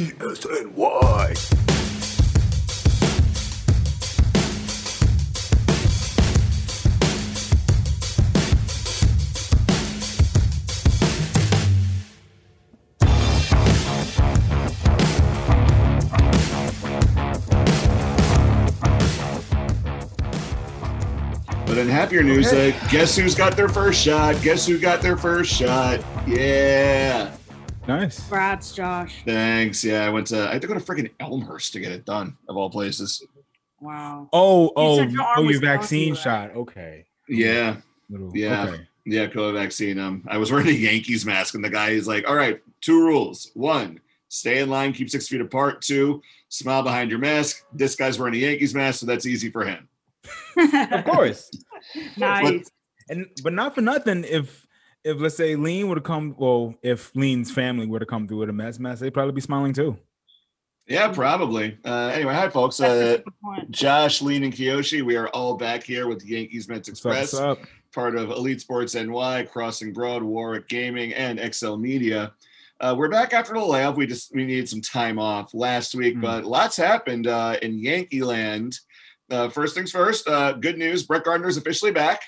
PSNY. But in happier news, uh, guess who's got their first shot? Guess who got their first shot? Yeah. Nice. Congrats, Josh. Thanks. Yeah, I went to I had to go to freaking Elmhurst to get it done, of all places. Wow. Oh, oh, said your oh, your vaccine healthy, shot. Okay. Yeah. Little, Yeah. Okay. Yeah, COVID vaccine. Um, I was wearing a Yankees mask, and the guy is like, "All right, two rules: one, stay in line, keep six feet apart; two, smile behind your mask." This guy's wearing a Yankees mask, so that's easy for him. Of course. nice. and but not for nothing. If if let's say Lean would have come, well, if Lean's family would have come through with a mess mask, they'd probably be smiling too. Yeah, probably. Uh, anyway, hi folks. Uh, a good point. Josh, Lean, and Kiyoshi. We are all back here with Yankees Mets What's up? Express. What's up? part of Elite Sports NY, Crossing Broad, Warwick Gaming, and XL Media. Uh, we're back after the layoff. We just we needed some time off last week, Hmm. but lots happened uh, in Yankee land. Uh, first things first, uh, good news: Brett Gardner's officially back.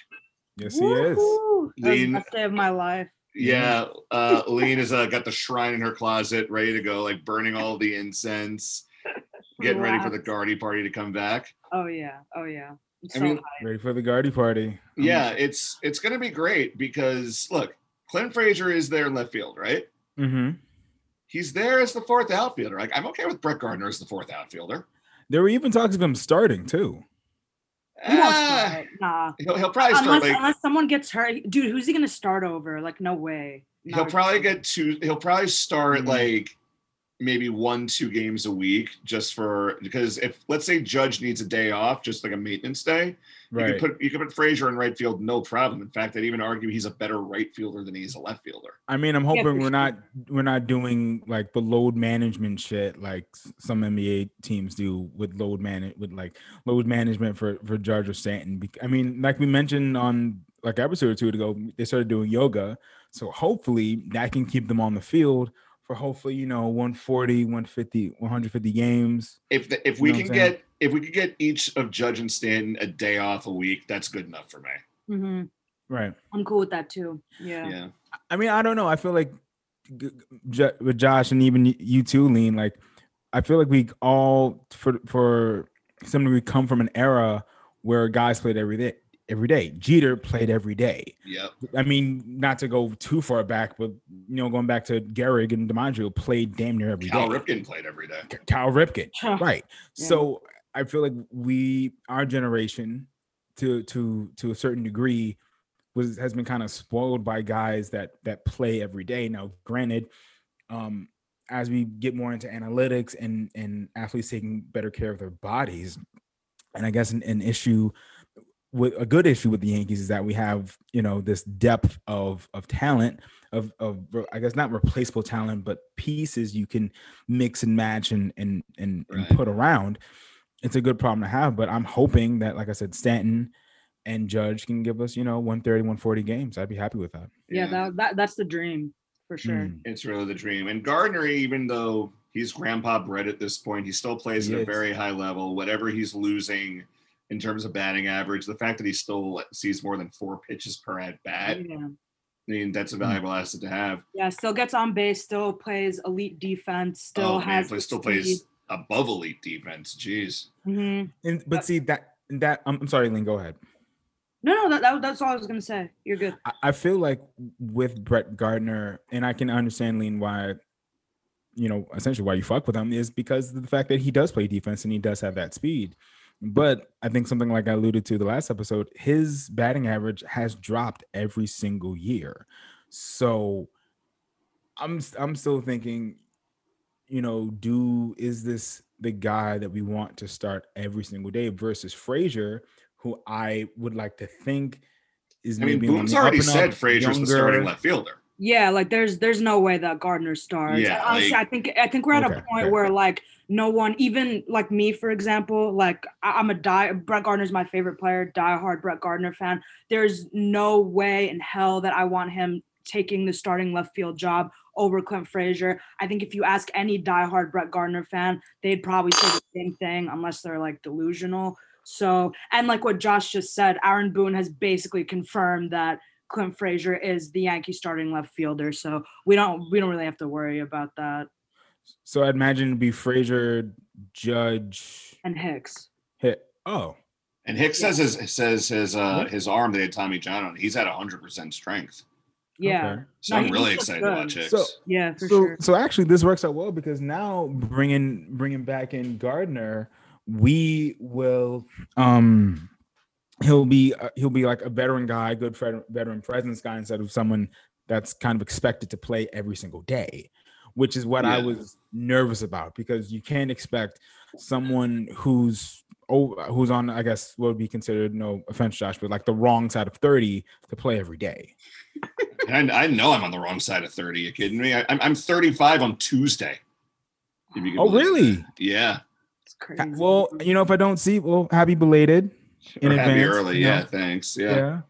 Yes, he is. Woohoo. That was the Lean- best day of my life. Yeah, uh, Lean has uh, got the shrine in her closet ready to go, like burning all the incense, getting ready for the Relax. Gardy party to come back. Oh yeah. Oh yeah. I'm I mean- hyped. Ready for the Gardy party. Yeah, it's it's going to be great because look, Clint Frazier is there in left field, right? Mm-hmm. he's there as the fourth outfielder. Like I'm okay with Brett Gardner as the fourth outfielder. There were even talks of him starting too. He won't Ah, start. Nah. he'll, he'll probably start Unless, like unless someone gets hurt, dude. Who's he gonna start over? Like, no way. he'll probably chance. get two. He'll probably start Mhm. like maybe one two games a week just for because if let's say Judge needs a day off, just like a maintenance day, you Right. could put you could put Frazier in right field, no problem. In fact, I'd even argue he's a better right fielder than he's a left fielder. I mean, I'm hoping for we're sure. not we're not doing like the load management shit like some NBA teams do with load man with like load management for for Judge or Stanton. I mean, like we mentioned on like episode or two ago, they started doing yoga, so hopefully that can keep them on the field for hopefully you know 140, 150, 150 games. If the, if You we can what I'm saying? get if we could get each of Judge and Stanton a day off a week, that's good enough for me. Mhm. Right. I'm cool with that too. Yeah. yeah. I mean, I don't know. I feel like g- g- Jo- with Josh and even you too, Lean. Like, I feel like we all, for for some degree, come from an era where guys played every day. Every day, Jeter played every day. Yeah. I mean, not to go too far back, but you know, going back to Gehrig and DiMaggio played damn near every day. Cal Ripken played every day. K- Cal Ripken, right? Yeah. So I feel like we, our generation, to to to a certain degree, was has been kind of spoiled by guys that that play every day. Now, granted, um, as we get more into analytics and and athletes taking better care of their bodies, and I guess an, an issue with a good issue with the Yankees is that we have you know this depth of of talent of of I guess not replaceable talent, but pieces you can mix and match and and and, and put around. It's a good problem to have, but I'm hoping that, like I said, Stanton and Judge can give us, you know, 130, 140 games. I'd be happy with that. Yeah. That, that that's the dream for sure. Mm. It's really the dream. And Gardner, even though he's grandpa bred at this point, he still plays He at a very high level. Whatever he's losing in terms of batting average, the fact that he still sees more than four pitches per at bat, I mean, that's a Hmm. valuable asset to have. Yeah. Still gets on base. Still plays elite defense. Still oh, has. play- the still plays above elite defense. Jeez. Mhm. And but see that that I'm, I'm sorry, Lynn, go ahead. No, no. That, that that's all I was gonna say. You're good. I, I feel like with Brett Gardner, and I can understand Lean why, you know, essentially why you fuck with him is because of the fact that he does play defense and he does have that speed. But I think something like I alluded to the last episode, his batting average has dropped every single year. So I'm I'm still thinking, you know, do is this the guy that we want to start every single day versus Frazier, who I would like to think is I mean, maybe on Boone's already said Frazier's the starting left fielder. Yeah, like there's there's no way that Gardner starts. Yeah, honestly, like- I think I think we're at Okay, a point okay. where like no one, even like me, for example, like I, I'm a die Brett Gardner's my favorite player, diehard Brett Gardner fan. There's no way in hell that I want him taking the starting left field job over Clint Frazier. I think if you ask any diehard Brett Gardner fan, they'd probably say the same thing unless they're like delusional. So, and like what Josh just said, Aaron Boone has basically confirmed that Clint Frazier is the Yankee starting left fielder. So we don't we don't really have to worry about that. So I'd imagine it'd be Frazier, Judge, And Hicks. hit. Oh, And Hicks says his says his uh his arm they had Tommy John on. He's at hundred percent strength. Yeah. okay. So No, I'm really excited good. to watch Hicks. So- Yeah, for so sure. so actually this works out well because now bringing bringing back in Gardner, we will um he'll be uh, he'll be like a veteran guy, good fred- veteran presence guy instead of someone that's kind of expected to play every single day, which is what I was nervous about because you can't expect someone who's oh who's on I guess what would be considered no offense Josh but like the wrong side of 30 to play every day. And I, I know I'm on the wrong side of 30. You kidding me? I, I'm, I'm 35 on Tuesday. If you can Oh really? that. Yeah. It's crazy. Well, you know if I don't see well happy belated. In Or happy advance, early. you know? Yeah. Thanks. Yeah. yeah.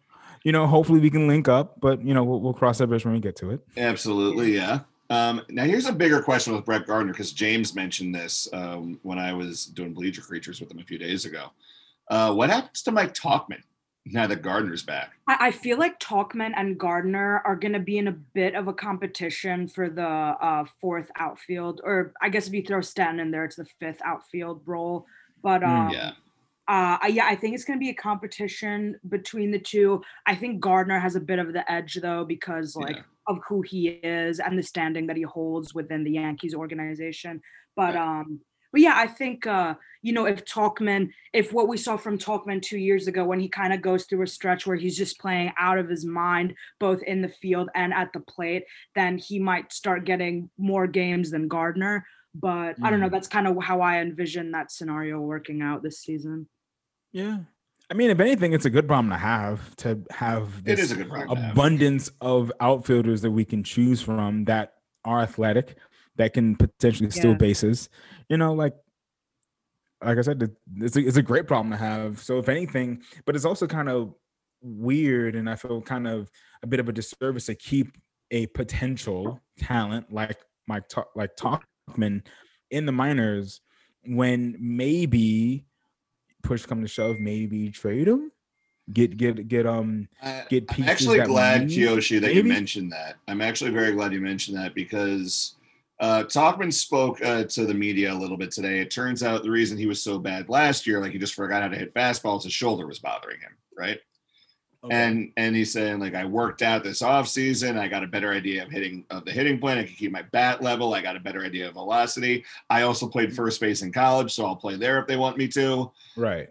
You know, hopefully we can link up, but you know, we'll, we'll cross that bridge when we get to it. Absolutely. Yeah. Um, now here's a bigger question with Brett Gardner because James mentioned this um, when I was doing Bleacher Creatures with him a few days ago. Uh, what happens to Mike Tauchman now that Gardner's back? I, I feel like Tauchman and Gardner are going to be in a bit of a competition for the uh, fourth outfield, or I guess if you throw Stanton in there, it's the fifth outfield role. But Mm. um, Yeah. Uh, I- yeah, I think it's going to be a competition between the two. I think Gardner has a bit of the edge though because like Yeah. of who he is and the standing that he holds within the Yankees organization. But um, but yeah, I think uh, you know if Tauchman, if what we saw from Tauchman two years ago when he kind of goes through a stretch where he's just playing out of his mind both in the field and at the plate, then he might start getting more games than Gardner. But I don't know. Mm. That's kind of how I envision that scenario working out this season. Yeah. I mean, if anything, it's a good problem to have to have this is a good problem. to have. abundance of outfielders that we can choose from that are athletic, that can potentially steal bases. You know, like like I said, it's a, it's a great problem to have. So if anything, but it's also kind of weird, and I feel kind of a bit of a disservice to keep a potential talent like Mike Ta- like Tauchman in the minors when maybe push come to shove, maybe trade him, get get get um get I'm actually glad, need, Kiyoshi, that you mentioned that. I'm actually very glad you mentioned that because uh, Tauchman spoke uh, to the media a little bit today. It turns out the reason he was so bad last year, like he just forgot how to hit fastballs, his shoulder was bothering him, right? Okay. And and he's saying like I worked out this off season. I got a better idea of hitting of the hitting plan. I can keep my bat level. I got a better idea of velocity. I also played first base in college, so I'll play there if they want me to. right.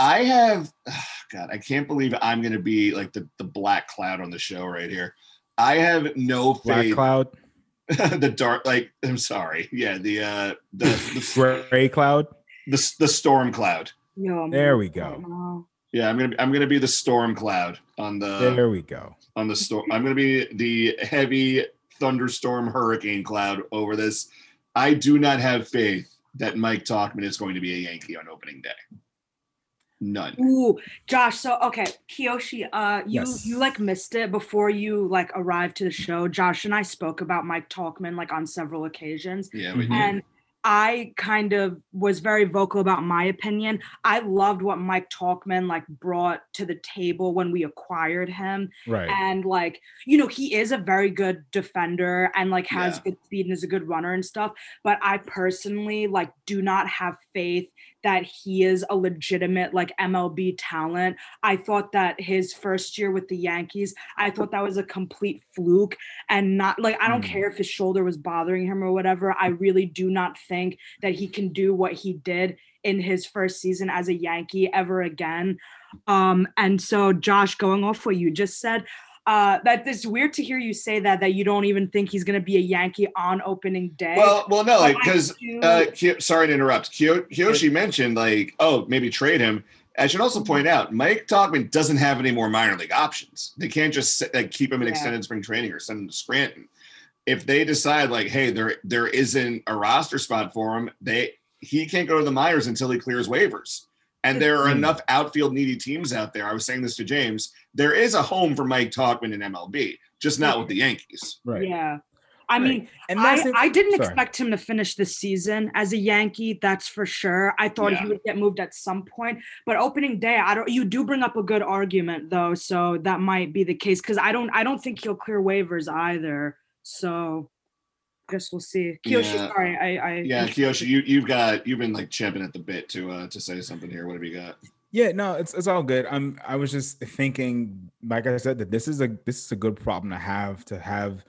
I have, God, I can't believe I'm going to be like the, the black cloud on the show right here. I have no Black cloud, the dark, like, I'm sorry. Yeah. The, uh, the, the, gray cloud. the, the storm cloud. Yo, I'm There really we excited go. Now. Yeah. I'm going to, I'm going to be the storm cloud on the, There we go. on the storm. I'm going to be the heavy thunderstorm hurricane cloud over this. I do not have faith that Mike Tauchman is going to be a Yankee on opening day. None. Ooh, Josh. So okay, Kiyoshi, uh, you Yes. you like missed it before you like arrived to the show. Josh and I spoke about Mike Tauchman like on several occasions, Yeah. We do. and I kind of was very vocal about my opinion. I loved what Mike Tauchman like brought to the table when we acquired him. Right. and like you know he is a very good defender and like has Yeah. good speed and is a good runner and stuff but i personally like do not have faith that he is a legitimate like mlb talent. I thought that his first year with the yankees i thought that was a complete fluke and not like i don't Hmm. care if his shoulder was bothering him or whatever. I really do not think that he can do what he did in his first season as a yankee ever again. Um, and so, Josh, going off what you just said, uh, that it's weird to hear you say that that you don't even think he's going to be a Yankee on opening day. Well, well, no, like because uh, sorry to interrupt. Kyo- mentioned like, oh, maybe trade him. I should also point out, Mike Tauchman doesn't have any more minor league options. They can't just like, keep him in Yeah. extended spring training or send him to Scranton. If they decide like, hey, there there isn't a roster spot for him, they he can't go to the minors until he clears waivers. And there are Hmm. enough outfield needy teams out there. I was saying this to James. There is a home for Mike Tauchman in MLB. just not with the Yankees. Right. Yeah. I Right. mean, And I, the- I didn't sorry. expect him to finish the season as a Yankee. That's for sure. I thought Yeah. he would get moved at some point, but opening day, I don't. You do bring up a good argument though, so that might be the case because I don't. I don't think he'll clear waivers either. So, guess we'll see. Kiyoshi, Yeah. sorry, I, I Yeah, Kiyoshi, you you've got you've been like champing at the bit to uh to say something here. What have you got? Yeah, no, it's it's all good. I'm I was just thinking, like I said, that this is a this is a good problem to have to have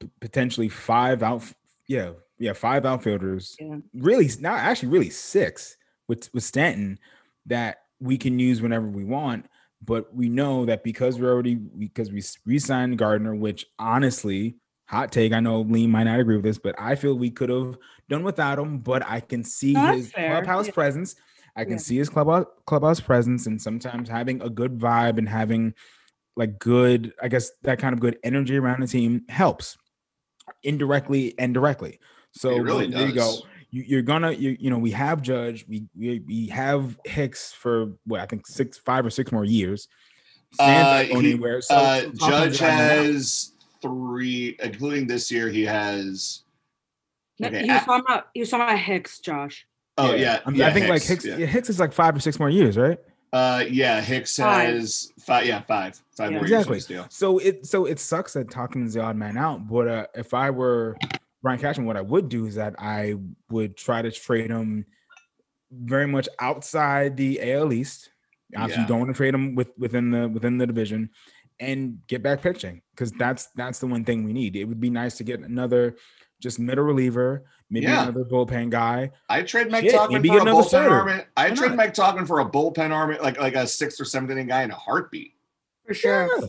p- potentially five out yeah, yeah, five outfielders. Yeah. Really now actually really six with with Stanton that we can use whenever we want. But we know that because we're already because we re-signed Gardner, which honestly, hot take, I know Lee might not agree with this, but I feel we could have done without him. But I can see that's his fair. clubhouse Yeah. presence. I can Yeah. see his clubhouse clubhouse presence and sometimes having a good vibe and having like good, I guess that kind of good energy around the team helps indirectly and directly. So It really there you go. You, you're gonna, you, you know, we have Judge, we, we we have Hicks for what I think six, five or six more years. Stan's Uh, anywhere. So, Uh, so Judge is out now. has three, including this year. He has. Okay, he was a- talking about he was talking about Hicks, Josh. Oh yeah, I, mean, yeah, I think like Hicks, yeah. yeah, Hicks is like five or six more years, right? Uh, yeah, Hicks Five. has five. Yeah, five, five Yeah. more Exactly. years on his deal. So it so it sucks that Tauchman is the odd man out. But uh, if I were Brian Cashman, what I would do is that I would try to trade him very much outside the AL East. Obviously, Yeah. you don't want to trade him with within the within the division and get back pitching because that's that's the one thing we need. It would be nice to get another just middle reliever, maybe Yeah. another bullpen guy. I trade Mike Shit, Tauchman for a bullpen starter. arm. I Why trade not? Mike Tauchman for a bullpen arm, like like a sixth or seventh inning guy in a heartbeat. For sure. Yeah.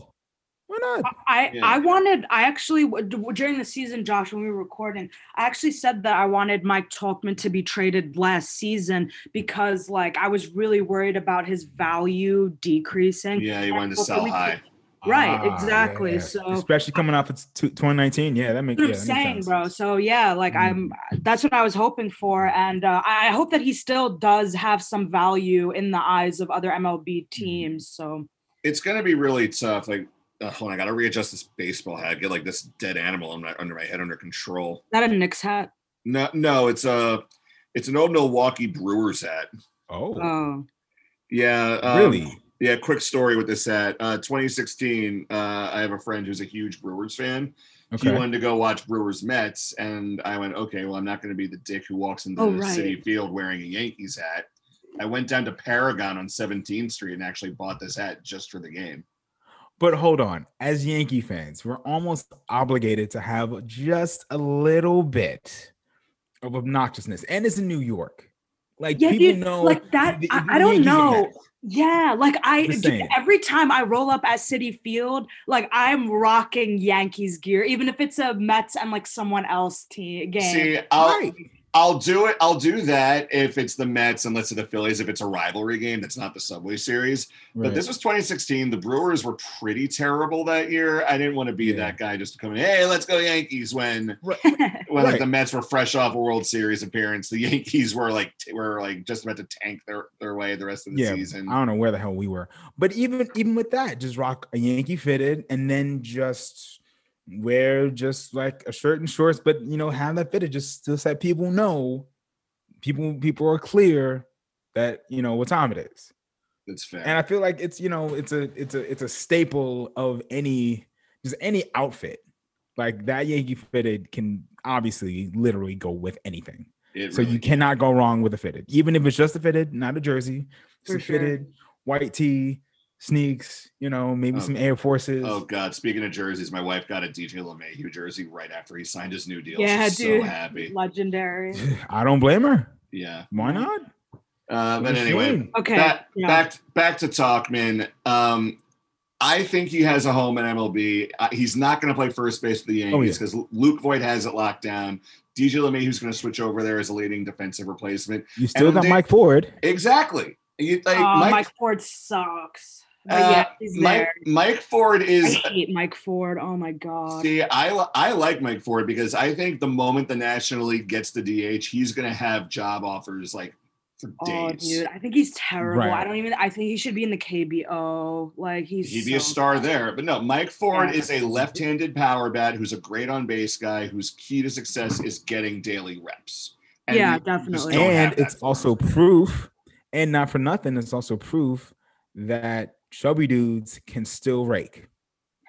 Why not? I Yeah. I wanted I actually during the season, Josh, when we were recording, I actually said that I wanted Mike Tauchman to be traded last season because like I was really worried about his value decreasing. Yeah, he wanted to sell we- high. Right, Ah, exactly. So- especially coming off of 2019, yeah, that makes That's what yeah, I'm makes saying, sense. bro. So yeah, like Mm. I'm. That's what I was hoping for, and uh, I I hope that he still does have some value in the eyes of other Mm-hmm. MLB teams. So It's gonna be really tough. Like, uh, hold on, I gotta readjust this baseball hat. Get like this dead animal on my, under my head under control. that a Knicks hat. No, no, it's a, it's an old Milwaukee Brewers hat. Oh, Oh, Yeah, um, really? Yeah, quick story with this hat. Uh, 2016, uh, I have a friend who's a huge Brewers fan. He wanted to go watch Brewers Mets, and I went, okay, well, I'm not going to be the dick who walks into Oh, the right. Citi Field wearing a Yankees hat. I went down to Paragon on 17th Street and actually bought this hat just for the game. But hold on, as Yankee fans, we're almost obligated to have just a little bit of obnoxiousness, and it's in New York. Like Yeah, people dude, know, like that- the- I- the I don't Yankees know. Mets. Yeah. Like I dude, every time I roll up at Citi Field, like I'm rocking Yankees gear, even if it's a Mets and like someone else team game. See, I'll, Right. I'll do it. I'll do that if it's the Mets and let's say the Phillies, if it's a rivalry game that's not the Subway Series. But this was 2016. The Brewers were pretty terrible that year. I didn't want to be Yeah. that guy just to come in, hey, let's go Yankees when when like Right. the Mets were fresh off a World Series appearance. The Yankees were like t- were like just about to tank their, their way the rest of the yeah, season. I don't know where the hell we were, but even even with that, just rock a Yankee fitted, and then just wear just like a shirt and shorts, but you know have that fitted just to let people know, people people are clear that you know what time it is. That's fair. and I feel like it's you know it's a it's a it's a staple of any just any outfit like that Yankee fitted can obviously literally go with anything. It So you really- cannot go wrong with a fitted, even if it's just a fitted, not a jersey, just For a sure. fitted white tee, sneaks, you know, maybe Oh. some Air Forces. Oh God! Speaking of jerseys, my wife got a DJ LeMahieu jersey right after he signed his new deal. Yeah, She's dude. so happy. Legendary. I don't blame her. Yeah. Why not? Uh, but anyway. Okay. back yeah. back back to Tauchman. Um, I think he has a home in MLB. Uh, he's not going to play first base for the Oh, Yankees because Luke Voit has it locked down. DJ LeMay, who's going to switch over there as a leading defensive replacement. You still got they- Mike Ford. Exactly. You, like, Oh, Mike, Mike, Ford sucks. But uh, yeah, he's Mike. Mike Ford I is hate Mike Ford. Oh my god. See, I I like Mike Ford because I think the moment the National League gets the DH, he's going to have job offers like for Oh, days. dude, I think he's terrible. I don't even. I think he should be in the KBO. Like he's. He'd be a star bad. there. But no, Mike Ford Yeah. is a left-handed power bat who's a great on base guy whose key to success is getting daily reps. Yeah, definitely. and it's also proof, and not for nothing, it's also proof that chubby dudes can still rake.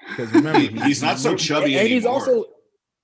Because remember, He- he's not so chubby and he's anymore. also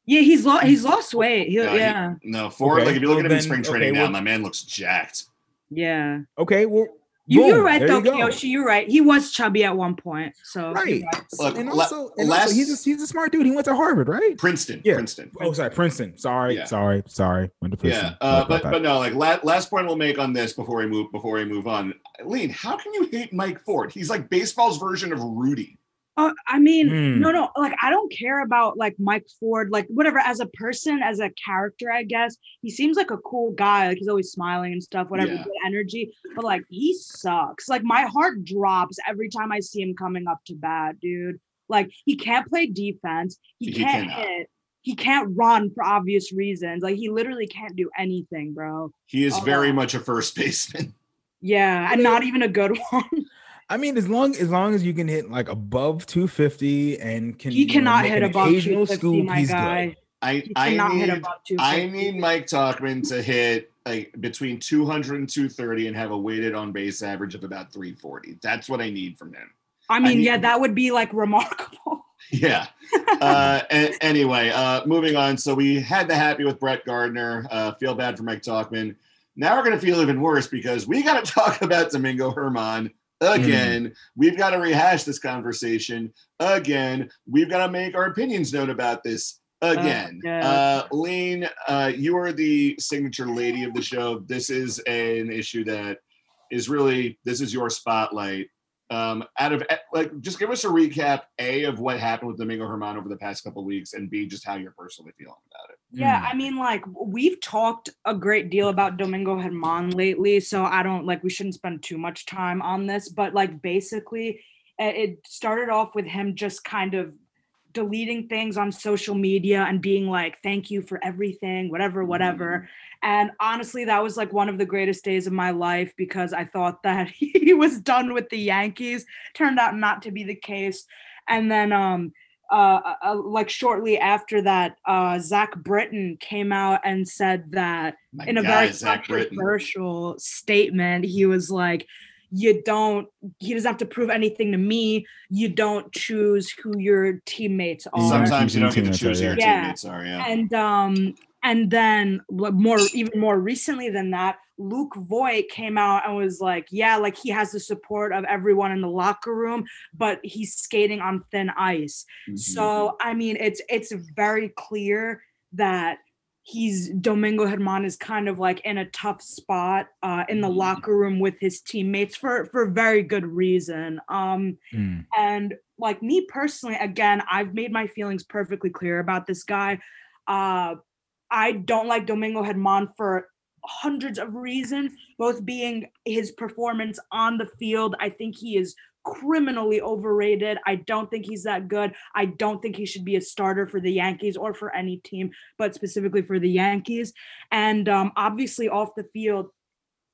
Yeah, he's lost. He's lost weight. He, No, he- yeah, no Ford. Okay, Like if you look well at him in then- spring okay, training now, well- my man looks jacked. yeah. okay. Well, You, boom, you're right though, you. Kiyoshi. You're right. He was chubby at one point. So Right. right. Look, and also, and last- also he's a, he's a smart dude. He went to Harvard, right? Princeton. Yeah. Princeton. Oh, sorry, Princeton. Sorry, Yeah. sorry, sorry. Went to Princeton. Yeah, uh, but but no, like la- last point we'll make on this before we move before we move on. Lean, how can you hate Mike Ford? He's like baseball's version of Rudy. Uh, I mean, Hmm. no, no. Like, I don't care about like Mike Ford, like whatever. As a person, as a character, I guess he seems like a cool guy. Like he's always smiling and stuff. Whatever, Yeah. good energy. But like, he sucks. Like my heart drops every time I see him coming up to bat, dude. Like he can't play defense. He He can't cannot. hit. He can't run for obvious reasons. Like he literally can't do anything, bro. He is very Oh. much a first baseman. Yeah, and not even a good one. I mean, as long as long as you can hit like above 250 and can he you know, cannot hit an above 250, scoop, my he's good. I I need I need Mike Tauchman to hit like between 200 and 230 and have a weighted on base average of about 340. That's what I need from him. I mean, need- yeah, that would be like remarkable. Yeah. uh, a- anyway, uh, moving on. So we had the happy with Brett Gardner. Uh, feel bad for Mike Tauchman. Now we're going to feel even worse because we got to talk about Domingo Germán again. We've got to rehash this conversation again. We've got to make our opinions known about this again. yeah. Uh, Lean, uh, you are the signature lady of the show. This is an issue that is really this is your spotlight. Um, out of like, just give us a recap: a of what happened with Domingo Germán over the past couple of weeks, and b just how you're personally feeling about it. Yeah, Hmm. I mean, like we've talked a great deal about Domingo Germán lately, so I don't like we shouldn't spend too much time on this. But like basically, it started off with him just kind of deleting things on social media and being like, "Thank you for everything," whatever, whatever. And honestly, that was like one of the greatest days of my life because I thought that he was done with the Yankees. Turned out not to be the case. And then um uh, uh like shortly after that, uh Zach Britton came out and said that My in a guy, very Zach Britton. controversial statement, he was like, you don't he doesn't have to prove anything to me. You don't choose who your teammates are. Sometimes you don't get to choose who your yeah. teammates are. Yeah. And um and then more even more recently than that, Luke Voit came out and was like, yeah, like he has the support of everyone in the locker room, but he's skating on thin ice. Mhm. So I mean, it's it's very clear that he's Domingo Germán is kind of like in a tough spot uh, in the Mhm. locker room with his teammates for for very good reason. Um, Mm. and like me personally, again, I've made my feelings perfectly clear about this guy. Uh, I don't like Domingo Germán for hundreds of reasons, both being his performance on the field. I think he is criminally overrated. I don't think he's that good. I don't think he should be a starter for the Yankees or for any team, but specifically for the Yankees. And um, obviously, off the field,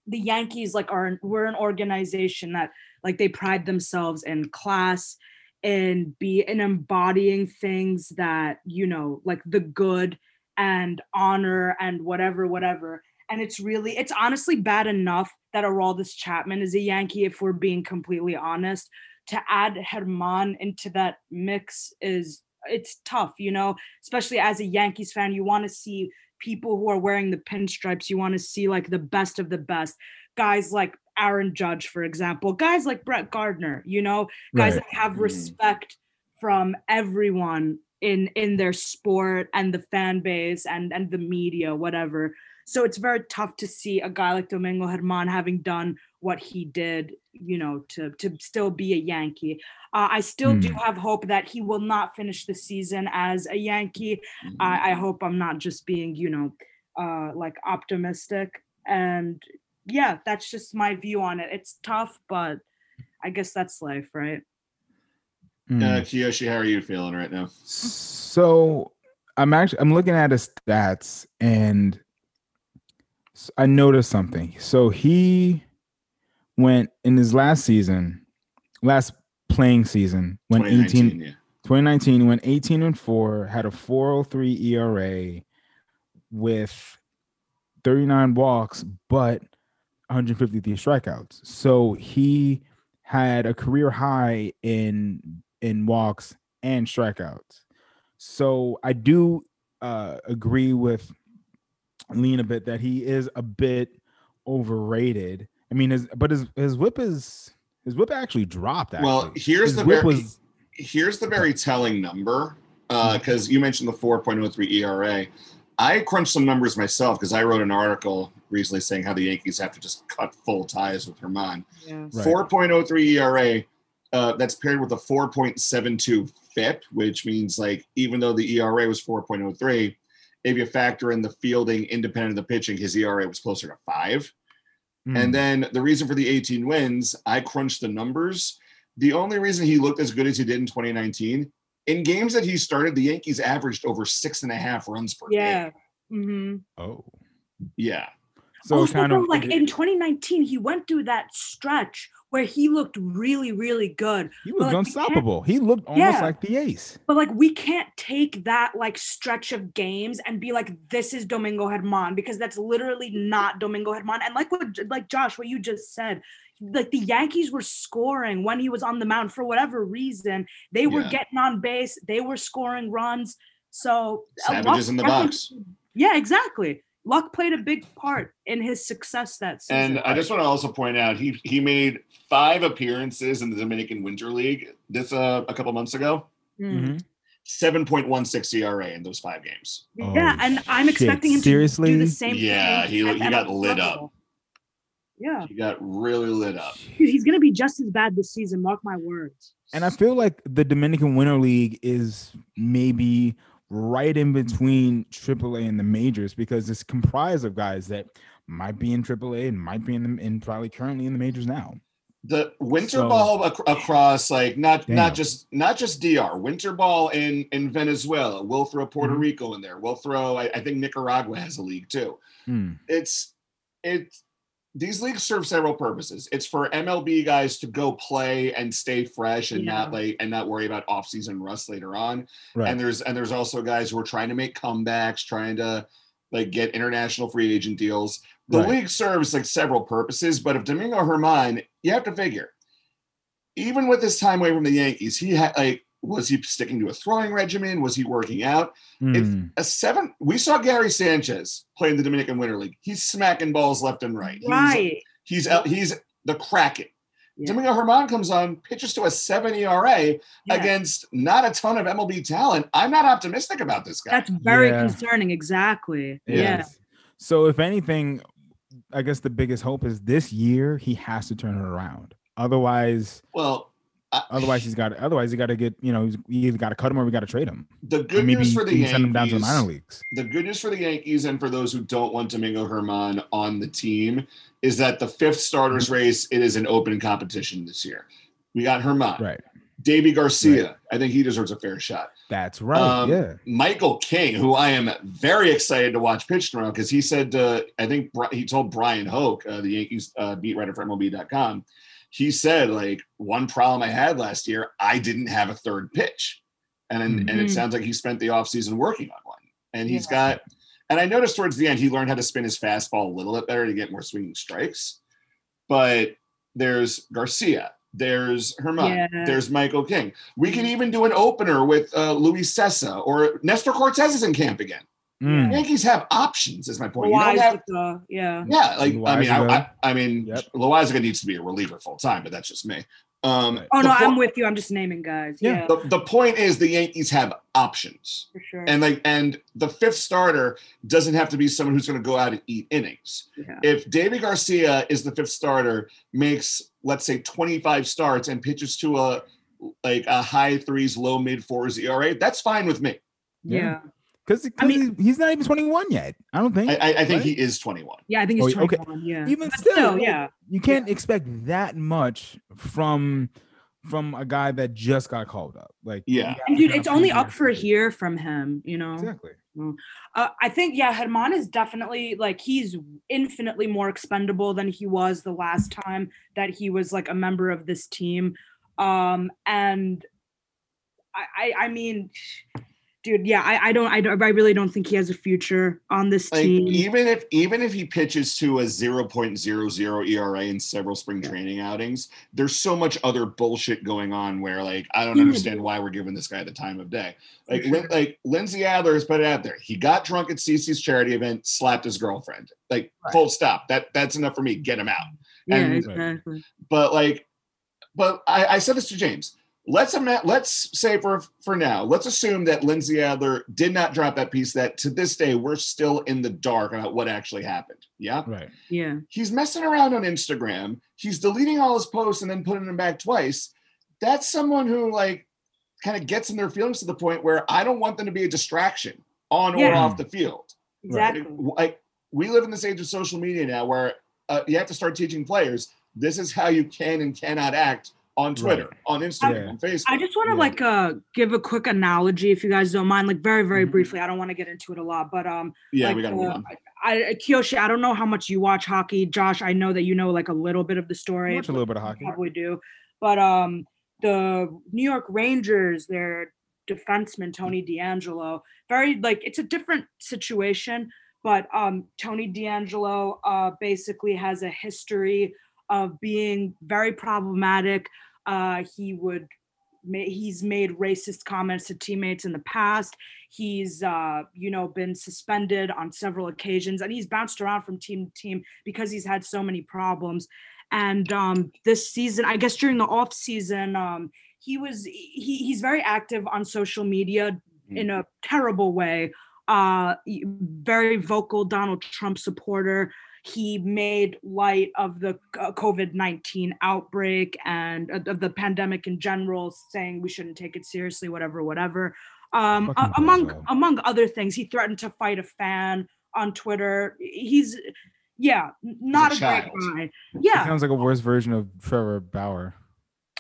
the Yankees like are we're an organization that like they pride themselves in class and be in embodying things that you know like the good and honor and whatever whatever. And it's really it's honestly bad enough that Aroldis Chapman is a Yankee if we're being completely honest. To add Germán into that mix is it's tough you know? Especially as a Yankees fan you want to see people who are wearing the pinstripes. You want to see like the best of the best. Guys like Aaron Judge for example. Guys like Brett Gardner you know? Guys Right. that have Mhm. respect from everyone in in their sport and the fan base and and the media whatever so it's very tough to see a guy like Domingo Germán having done what he did you know to to still be a Yankee uh, I still do Hmm. have hope that he will not finish the season as a Yankee Mhm. I, I hope I'm not just being, you know, uh, like optimistic. And yeah, that's just my view on it. It's tough, but I guess that's life, right? Mm. Uh, Kiyoshi, how are you feeling right now? So I'm actually I'm looking at his stats and I noticed something. So he went in his last season, last playing season, when 18, 2019, yeah. 2019 went 18 and 4, had a 403 ERA with 39 walks, but 153 strikeouts. So he had a career high in in walks and strikeouts. So I do uh agree with Lean a bit that he is a bit overrated. I mean, his but his his whip is his whip actually dropped. Actually. Well, here's his the very was here's the very telling number because you mentioned the 4.03 ERA. I crunched some numbers myself because I wrote an article recently saying how the Yankees have to just cut full ties with Germán. Yeah. Right. 4.03 ERA, uh, that's paired with a 4.72 FIP, which means like even though the ERA was 4.03, if you factor in the fielding independent of the pitching, his ERA was closer to five. Mm, And then the reason for the 18 wins, I crunched the numbers. The only reason he looked as good as he did in 2019, in games that he started, the Yankees averaged over six and a half runs per Yeah. game. hmm oh, Yeah. so also, kind bro, of like in 2019, he went through that stretch where he looked really, really good. he was like, unstoppable. He looked almost Yeah. like the ace. But like we can't take that like stretch of games and be like, this is Domingo Germán, because that's literally not Domingo Germán. And like what like Josh, what you just said, like the Yankees were scoring when he was on the mound for whatever reason. They were Yeah. getting on base, they were scoring runs. So Savages in the box. Yeah, exactly. Luck played a big part in his success that season. And I just want to also point out he he made five appearances in the Dominican Winter League this uh, a couple months ago. Mm. Mhm. 7.16 ERA in those five games. Yeah, Oh, and I'm shit. expecting him to Seriously? do the same Yeah, thing. he- he got MLB lit up. Yeah. He got really lit up. Dude, he's gonna be just as bad this season. Mark my words. And I feel like the Dominican Winter League is maybe right in between AAA and the majors because it's comprised of guys that might be in AAA and might be in the, and probably currently in the majors now. the winter So- ball ac- across like not Damn. not just not just DR winter ball in in Venezuela. We'll throw Puerto Mhm. Rico in there. We'll throw I, I think Nicaragua has a league too. Hmm. It's it's these leagues serve several purposes. It's for MLB guys to go play and stay fresh and not Yeah. like and not worry about off-season rust later on. Right. And there's and there's also guys who are trying to make comebacks, trying to like get international free agent deals. The Right. league serves like several purposes, but if Domingo Germán, you have to figure, even with his time away from the Yankees, he had like was he sticking to a throwing regimen? Was he working out? If- Hmm. A seven. We saw Gary Sanchez play in the Dominican Winter League. He's smacking balls left and right. He's, Right. He's out. He's the Kraken. Yeah. Domingo Germán comes on, pitches to a seven ERA Yeah. against not a ton of MLB talent. I'm not optimistic about this guy. That's very Yeah. concerning. Exactly. It Yeah. So if anything, I guess the biggest hope is this year he has to turn it around. Otherwise, well, I- otherwise he's got otherwise he got to get you know he's you either got to cut him or we got to trade him. the good news for the even send him down to the Yankees. minor leagues. the good news for the Yankees and for those who don't want Domingo Germán on the team is that the fifth starters Mm-hmm. race it is an open competition this year. We got Germán, Right. Deivi Garcia. I think he deserves a fair shot. That's right. Um, yeah. Michael King, who I am very excited to watch pitch tomorrow because he said, uh, I think he told Bryan Hoch, uh, the Yankees uh, beat writer for MLB.com, he said, like, one problem I had last year, I didn't have a third pitch. And, and it Mhm. sounds like he spent the offseason working on one. And he's got, and I noticed towards the end, he learned how to spin his fastball a little bit better to get more swinging strikes. But there's Garcia, there's Germán, Yeah. there's Michael King. We can even do an opener with uh, Luis Cessa or Nestor Cortes is in camp again. Mm. Yankees have options, is my point. You don't have, Loaisiga, yeah. yeah, like I mean, I, I, I mean, Yep. Loaisiga needs to be a reliever full time, but that's just me. Um, Oh no, po- I'm with you. I'm just naming guys. Yeah. Yeah, the, the point is the Yankees have options. for sure. And like, and the fifth starter doesn't have to be someone who's going to go out and eat innings. yeah. If David Garcia is the fifth starter, makes let's say 25 starts and pitches to a like a high threes, low mid fours ERA, that's fine with me. Yeah. yeah. Because I mean- he's not even 21 yet. I don't think. I, I, I think Right? he is 21. Yeah, I think he's Oh, okay. 21. Yeah. even But still, yeah. you can't expect that much from from a guy that just got called up. Like, Yeah. And dude, it's only up for here from him, you know. Exactly. Uh, I think yeah, Germán is definitely like he's infinitely more expendable than he was the last time that he was like a member of this team. Um, and I, I, I mean, dude, yeah, I, I don't, I don't, I really don't think he has a future on this Like team. even if even if he pitches to a 0.00 ERA in several spring training outings, there's so much other bullshit going on where like I don't mm-hmm. understand why we're giving this guy the time of day. Like For Lin- sure. like Lindsey Adler has put it out there. He got drunk at CC's charity event, slapped his girlfriend. Like Right. full stop. That that's enough for me. Get him out. yeah, and- exactly. but like but I, I said this to james let's ima- let's say for for now let's assume that lindsey adler did not drop that piece that to this day we're still in the dark about what actually happened. Yeah? Right. Yeah, he's messing around on instagram. He's deleting all his posts and then putting them back twice. That's someone who like kind of gets in their feelings to the point where i don't want them to be a distraction on or off the field. Exactly. like we live in this age of social media now where uh, you have to start teaching players this is how you can and cannot act on Twitter, Right. on Instagram, Yeah. on Facebook. I just want to Yeah. like uh give a quick analogy if you guys don't mind, like very very Mhm. briefly. I don't want to get into it a lot, but um, yeah, like, we got to uh, move on. I, I Kiyoshi, I don't know how much you watch hockey. Josh, I know that you know like a little bit of the I story. watch a little bit of hockey. Probably do, but um, the New York Rangers, their defenseman Tony DeAngelo, very like it's a different situation, but um, Tony DeAngelo uh basically has a history of being very problematic. Uh, he would he's made racist comments to teammates in the past. He's uh, you know been suspended on several occasions, and he's bounced around from team to team because he's had so many problems. And um, this season, I guess during the off season, um, he was he, he's very active on social media in a terrible way. Uh, very vocal Donald Trump supporter. He made light of the COVID 19 outbreak and uh, of the pandemic in general, saying we shouldn't take it seriously, whatever, whatever. Um, among among other things, he threatened to fight a fan on Twitter. He's, yeah, not a, great child. guy. He Yeah. sounds like a worse version of Trevor Bauer.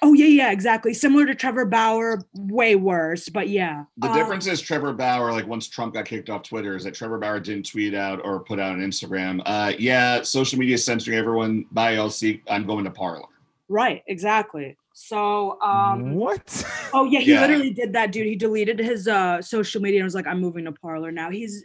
Oh yeah, yeah, exactly. Similar to Trevor Bauer, way worse, but yeah. The Uh, difference is Trevor Bauer, like once Trump got kicked off Twitter, is that Trevor Bauer didn't tweet out or put out on Instagram. Uh, yeah, social media censoring everyone. Bye, LC. I'm going to Parler. Right, exactly. So, um, what? oh yeah, he Yeah. literally did that, dude. He deleted his uh social media and was like, "I'm moving to Parler now." He's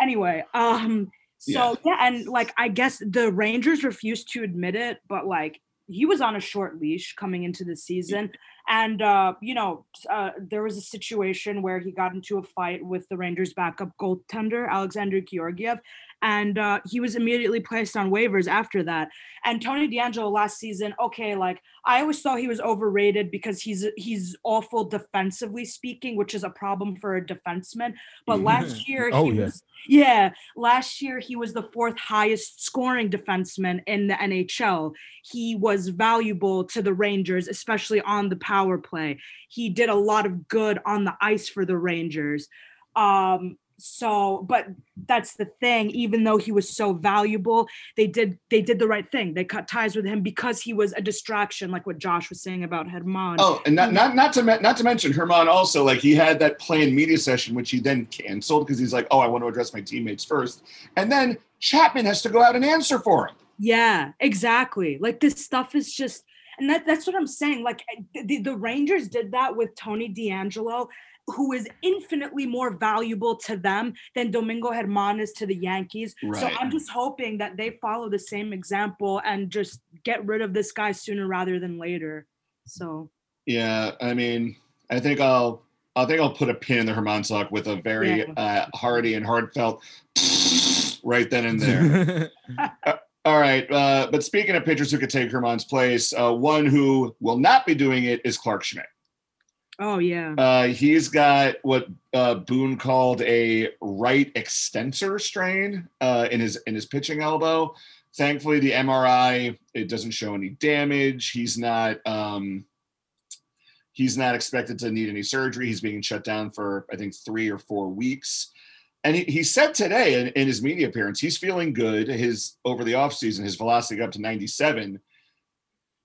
anyway. Um, so yeah, and like I guess the Rangers refused to admit it, but like he was on a short leash coming into the season. And uh, you know, uh, there was a situation where he got into a fight with the Rangers' backup goaltender Alexander Georgiev, and uh, he was immediately placed on waivers after that. And Tony DeAngelo last season, okay, like I always thought he was overrated because he's he's awful defensively speaking, which is a problem for a defenseman. But last year, Oh, he yeah. was yeah, last year he was the fourth highest scoring defenseman in the NHL. He was valuable to the Rangers, especially on the power play. He did a lot of good on the ice for the Rangers. Um so but that's the thing even though he was so valuable they did they did the right thing they cut ties with him because he was a distraction like what josh was saying about Germán. Oh, and not not not to not to mention Germán also like he had that planned media session which he then canceled because he's like, oh, I want to address my teammates first, and then Chapman has to go out and answer for him. Yeah, exactly. Like this stuff is just, and that, that's what I'm saying. Like eh, the, the Rangers did that with Tony DeAngelo, who is infinitely more valuable to them than Domingo Germán is to the Yankees. So I'm just hoping that they follow the same example and just get rid of this guy sooner rather than later. So Yeah, I mean, I think I'll I think I'll put a pin in the Germán talk with a very Yeah. uh, hearty and heartfelt right then and there. All right, uh, but speaking of pitchers who could take Germán's place, uh, one who will not be doing it is Clarke Schmidt. Oh yeah. Uh, he's got what uh, Boone called a right extensor strain uh, in his in his pitching elbow. Thankfully, the MRI it doesn't show any damage. He's not um, he's not expected to need any surgery. He's being shut down for I think three or four weeks. And he, he said today in, in his media appearance, he's feeling good. His over the offseason, his velocity got up to 97.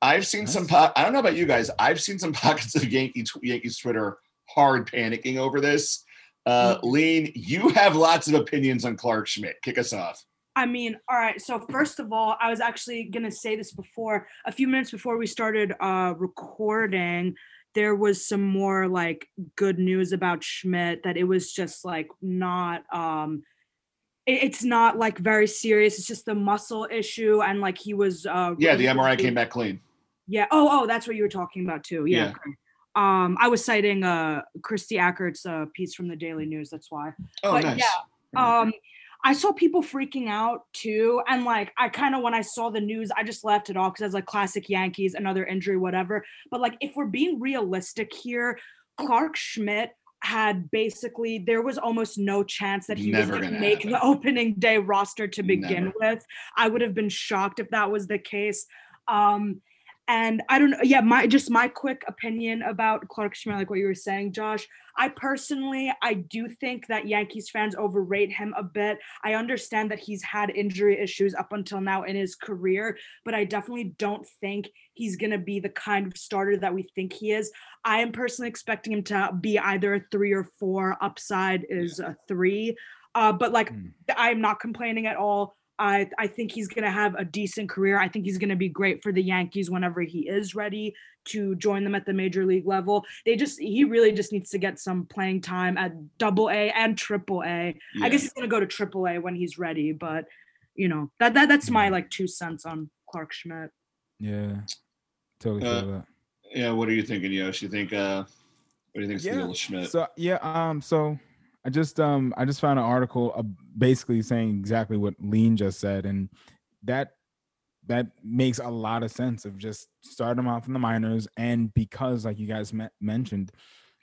I've seen some. Po- I don't know about you guys. I've seen some pockets of Yankee Yankees Twitter hard panicking over this. Uh, Mm-hmm. Lean, you have lots of opinions on Clarke Schmidt. Kick us off. I mean, all right. So first of all, I was actually gonna say this before a few minutes before we started uh recording. There was some more like good news about Schmidt that it was just like not um it- it's not like very serious. It's just a muscle issue and like he was uh Yeah, the MRI came back clean. Yeah. Oh, oh, that's what you were talking about too. Yeah. Yeah. okay. Um, I was citing uh Kristie Ackert's uh piece from the Daily News. That's why. Oh, But nice. yeah, um i saw people freaking out too and like i kind of when i saw the news i just left it off because i was like classic yankees another injury whatever but like if we're being realistic here clarke schmidt had basically there was almost no chance that he Never was going to make happen. the opening day roster to begin Never. with i would have been shocked if that was the case um and i don't know yeah my just my quick opinion about clarke schmidt like what you were saying josh I personally, I do think that Yankees fans overrate him a bit. I understand that he's had injury issues up until now in his career, but I definitely don't think he's going to be the kind of starter that we think he is. I am personally expecting him to be either a three or four. Upside is a three. Uh, but like, Hmm. I'm not complaining at all. I, I think he's going to have a decent career. I think he's going to be great for the Yankees whenever he is ready to join them at the major league level. They just he really just needs to get some playing time at double A and triple A. I Yeah. guess he's gonna go to triple A when he's ready, but you know, that, that that's my like two cents on Clarke Schmidt. Yeah, totally Uh, feel that. Yeah, what are you thinking, Yosh? You think uh what do you think the Yeah, Schmidt? So yeah, um, so I just um I just found an article basically saying exactly what Lean just said, and that that makes a lot of sense of just start him off in the minors, and because like you guys me- mentioned,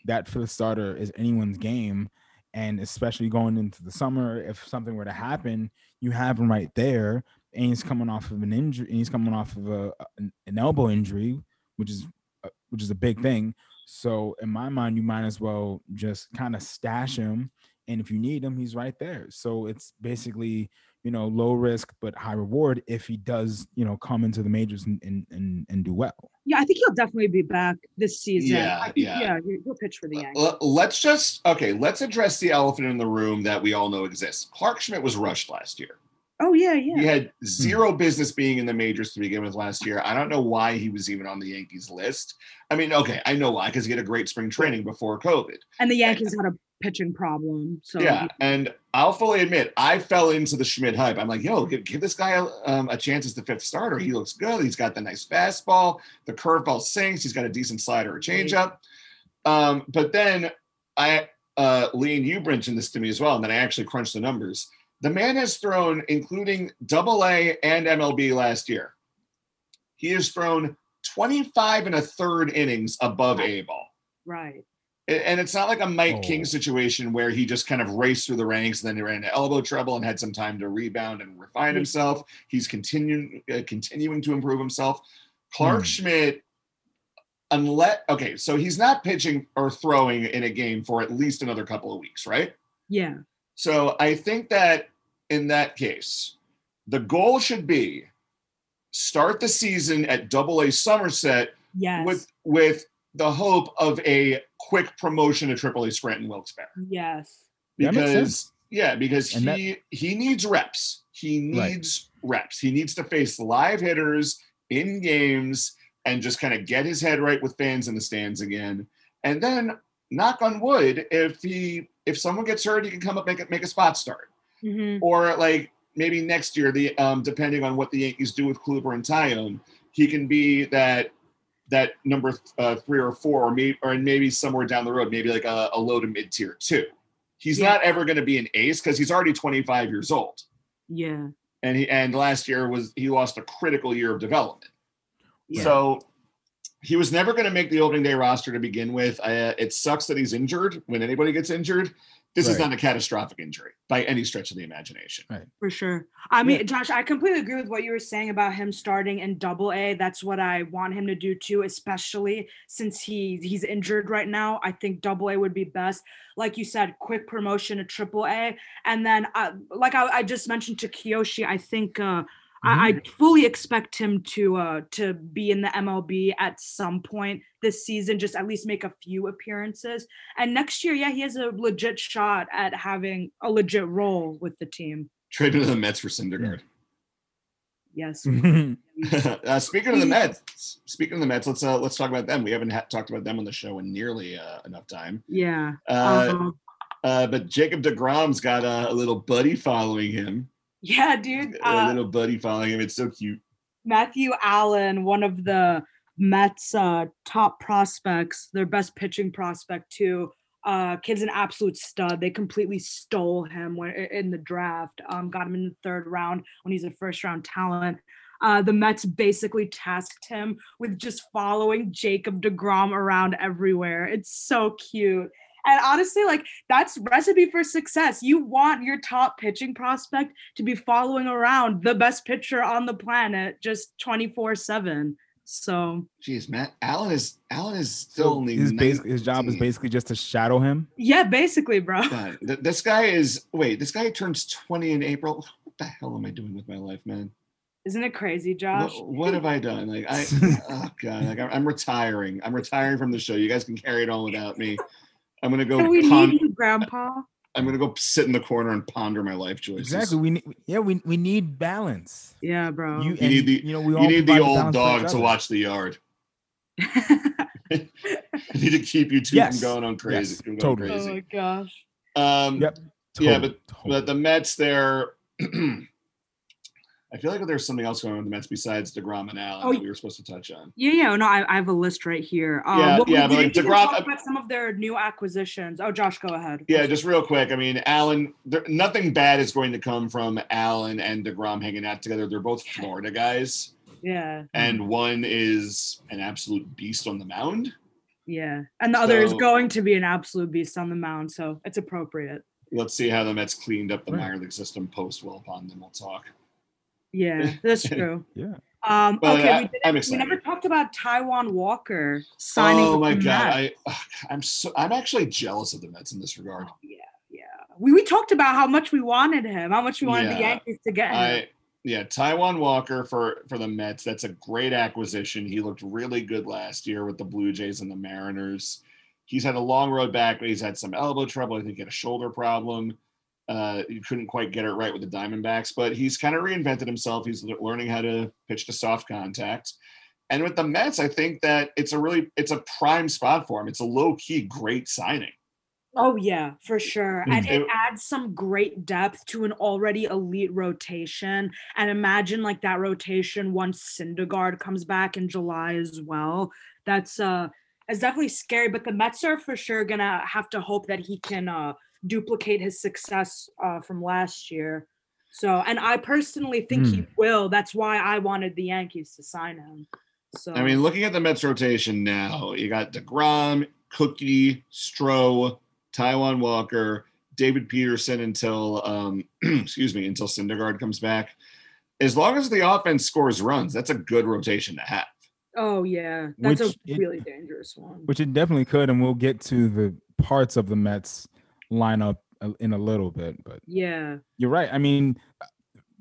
that fifth starter is anyone's game, and especially going into the summer, if something were to happen, you have him right there, and he's coming off of an injury, and he's coming off of a an, an elbow injury, which is uh, which is a big thing. So in my mind, you might as well just kind of stash him, and if you need him, he's right there. So it's basically you know low risk but high reward if he does you know come into the majors and and and, and do well. Yeah, I think he'll definitely be back this season. Yeah, I think, yeah. yeah, he- he'll pitch for the Yankees. Let's just okay, let's address the elephant in the room that we all know exists. Clarke Schmidt was rushed last year. Oh yeah, yeah. He had zero business being in the majors to begin with last year. I don't know why he was even on the Yankees list. I mean, okay, I know why because he had a great spring training before COVID. And the Yankees had a pitching problem. So Yeah, and I'll fully admit I fell into the Schmidt hype. I'm like, yo, give, give this guy a, um, a chance as the fifth starter. He looks good. He's got the nice fastball. The curveball sinks. He's got a decent slider or changeup. Um, but then I, uh, Lean, you mentioned this to me as well, and then I actually crunched the numbers. The man has thrown, including Double A and MLB last year. He has thrown 25 and a third innings above A ball. right. And it's not like a Mike Oh. King situation where he just kind of raced through the ranks and then he ran into elbow trouble and had some time to rebound and refine Yeah. himself. He's continuing uh, continuing to improve himself. Clarke Hmm. Schmidt, unless okay, so he's not pitching or throwing in a game for at least another couple of weeks, right? Yeah. So I think that in that case, the goal should be start the season at Double A Somerset Yes. with with the hope of a quick promotion to Triple A Scranton Wilkes-Barre yes. Because yeah, because And that- he he needs reps. He Right. needs reps. He needs to face live hitters in games and just kind of get his head right with fans in the stands again. And then knock on wood, if he if someone gets hurt, he can come up make a, make a spot start hmm or like maybe next year, the um, depending on what the Yankees do with Kluber and Taillon, he can be that that number uh, three or four, or maybe or maybe somewhere down the road, maybe like a, a low to mid tier two. He's Yeah. not ever going to be an ace because he's already 25 years old, Yeah. and he and last year was he lost a critical year of development. Yeah. So he was never going to make the opening day roster to begin with. Uh, it sucks that he's injured. When anybody gets injured, this is not a catastrophic injury by any stretch of the imagination. Right. For sure. I mean, Josh, I completely agree with what you were saying about him starting in double A. That's what I want him to do too, especially since he he's injured right now. I think double A would be best. Like you said, quick promotion to triple A. And then uh, like I, I just mentioned to Kiyoshi, I think uh I, I fully expect him to uh to be in the MLB at some point this season, just at least make a few appearances. And next year, yeah, he has a legit shot at having a legit role with the team. Trade him to the Mets for Syndergaard. Yes. uh, speaking of the Mets, speaking of the Mets, let's uh, let's talk about them. We haven't ha- talked about them on the show in nearly uh, enough time. Yeah. Uh, Uh-huh. uh, but Jacob Degrom's got a, a little buddy following him. Yeah, dude. A Uh, little buddy following him. It's so cute. Matthew Allen, one of the Mets' uh, top prospects, their best pitching prospect too. Uh, kid's an absolute stud. They completely stole him when, in the draft. Um, got him in the third round when he's a first round talent. Uh, the Mets basically tasked him with just following Jacob Degrom around everywhere. It's so cute. And honestly, like that's recipe for success. You want your top pitching prospect to be following around the best pitcher on the planet just 24/7. So, Jeez, Matt Allen is Allen is still so only his, basic, his job is basically just to shadow him. yeah, basically, bro. God, th- this guy is wait. This guy turns twenty in April. What the hell am I doing with my life, man? Isn't it crazy, Josh? What, what have I done? Like I, oh god, like I'm, I'm retiring. I'm retiring from the show. You guys can carry it on without me. I'm gonna go. we pon- need you, Grandpa. I'm gonna go sit in the corner and ponder my life choices. Exactly. We need. Yeah, we we need balance. Yeah, bro. You, You need the- you know we You all need the old dog to watch the yard. I need to keep you two Yes. from going on crazy. Yes, from going totally. oh my gosh. Um, Yep. Yeah, Totally, But the Mets, they're. I feel like there's something else going on with the Mets besides Degrom and Allen Oh, that we were supposed to touch on. Yeah, yeah. No, I, I have a list right here. Um, Yeah, well, we yeah, but, like, DeGrom- talk about some of their new acquisitions. Oh, Josh, go ahead. Yeah, just real quick. I mean, Allen. There, nothing bad is going to come from Allen and Degrom hanging out together. They're both Florida guys, Yeah, and one is an absolute beast on the mound. yeah. And the other is going to be an absolute beast on the mound, so it's appropriate. Let's see how the Mets cleaned up the Right. minor league system post Wilpon, then we'll talk. Yeah, that's true. yeah. Um, But okay, I, we, didn't, we never talked about Taijuan Walker signing. oh my god, Mets. I, I'm so I'm actually jealous of the Mets in this regard. Oh, yeah, yeah. We we talked about how much we wanted him, how much we wanted the Yankees to get him. I yeah, Taijuan Walker for for the Mets. That's a great acquisition. He looked really good last year with the Blue Jays and the Mariners. He's had a long road back, but he's had some elbow trouble. I think he had a shoulder problem. Uh, he couldn't quite get it right with the Diamondbacks, but he's kind of reinvented himself. He's learning how to pitch to soft contact. And with the Mets, I think that it's a really it's a prime spot for him. It's a low key great signing. Oh yeah, for sure. And it It- adds some great depth to an already elite rotation. And imagine like that rotation once Syndergaard comes back in July as well. That's uh it's definitely scary, but the Mets are for sure gonna have to hope that he can uh duplicate his success uh from last year. So and I personally think he will. That's why I wanted the Yankees to sign him. So I mean, looking at the Mets rotation now, you got DeGrom, Cookie, Stroh, Taijuan Walker, David Peterson until um, excuse me, until Syndergaard comes back. As long as the offense scores runs, that's a good rotation to have. oh yeah, that's Which a it- really dangerous one. Which it definitely could, and we'll get to the parts of the Mets lineup uh, in a little bit. But Yeah. you're right. I mean, uh,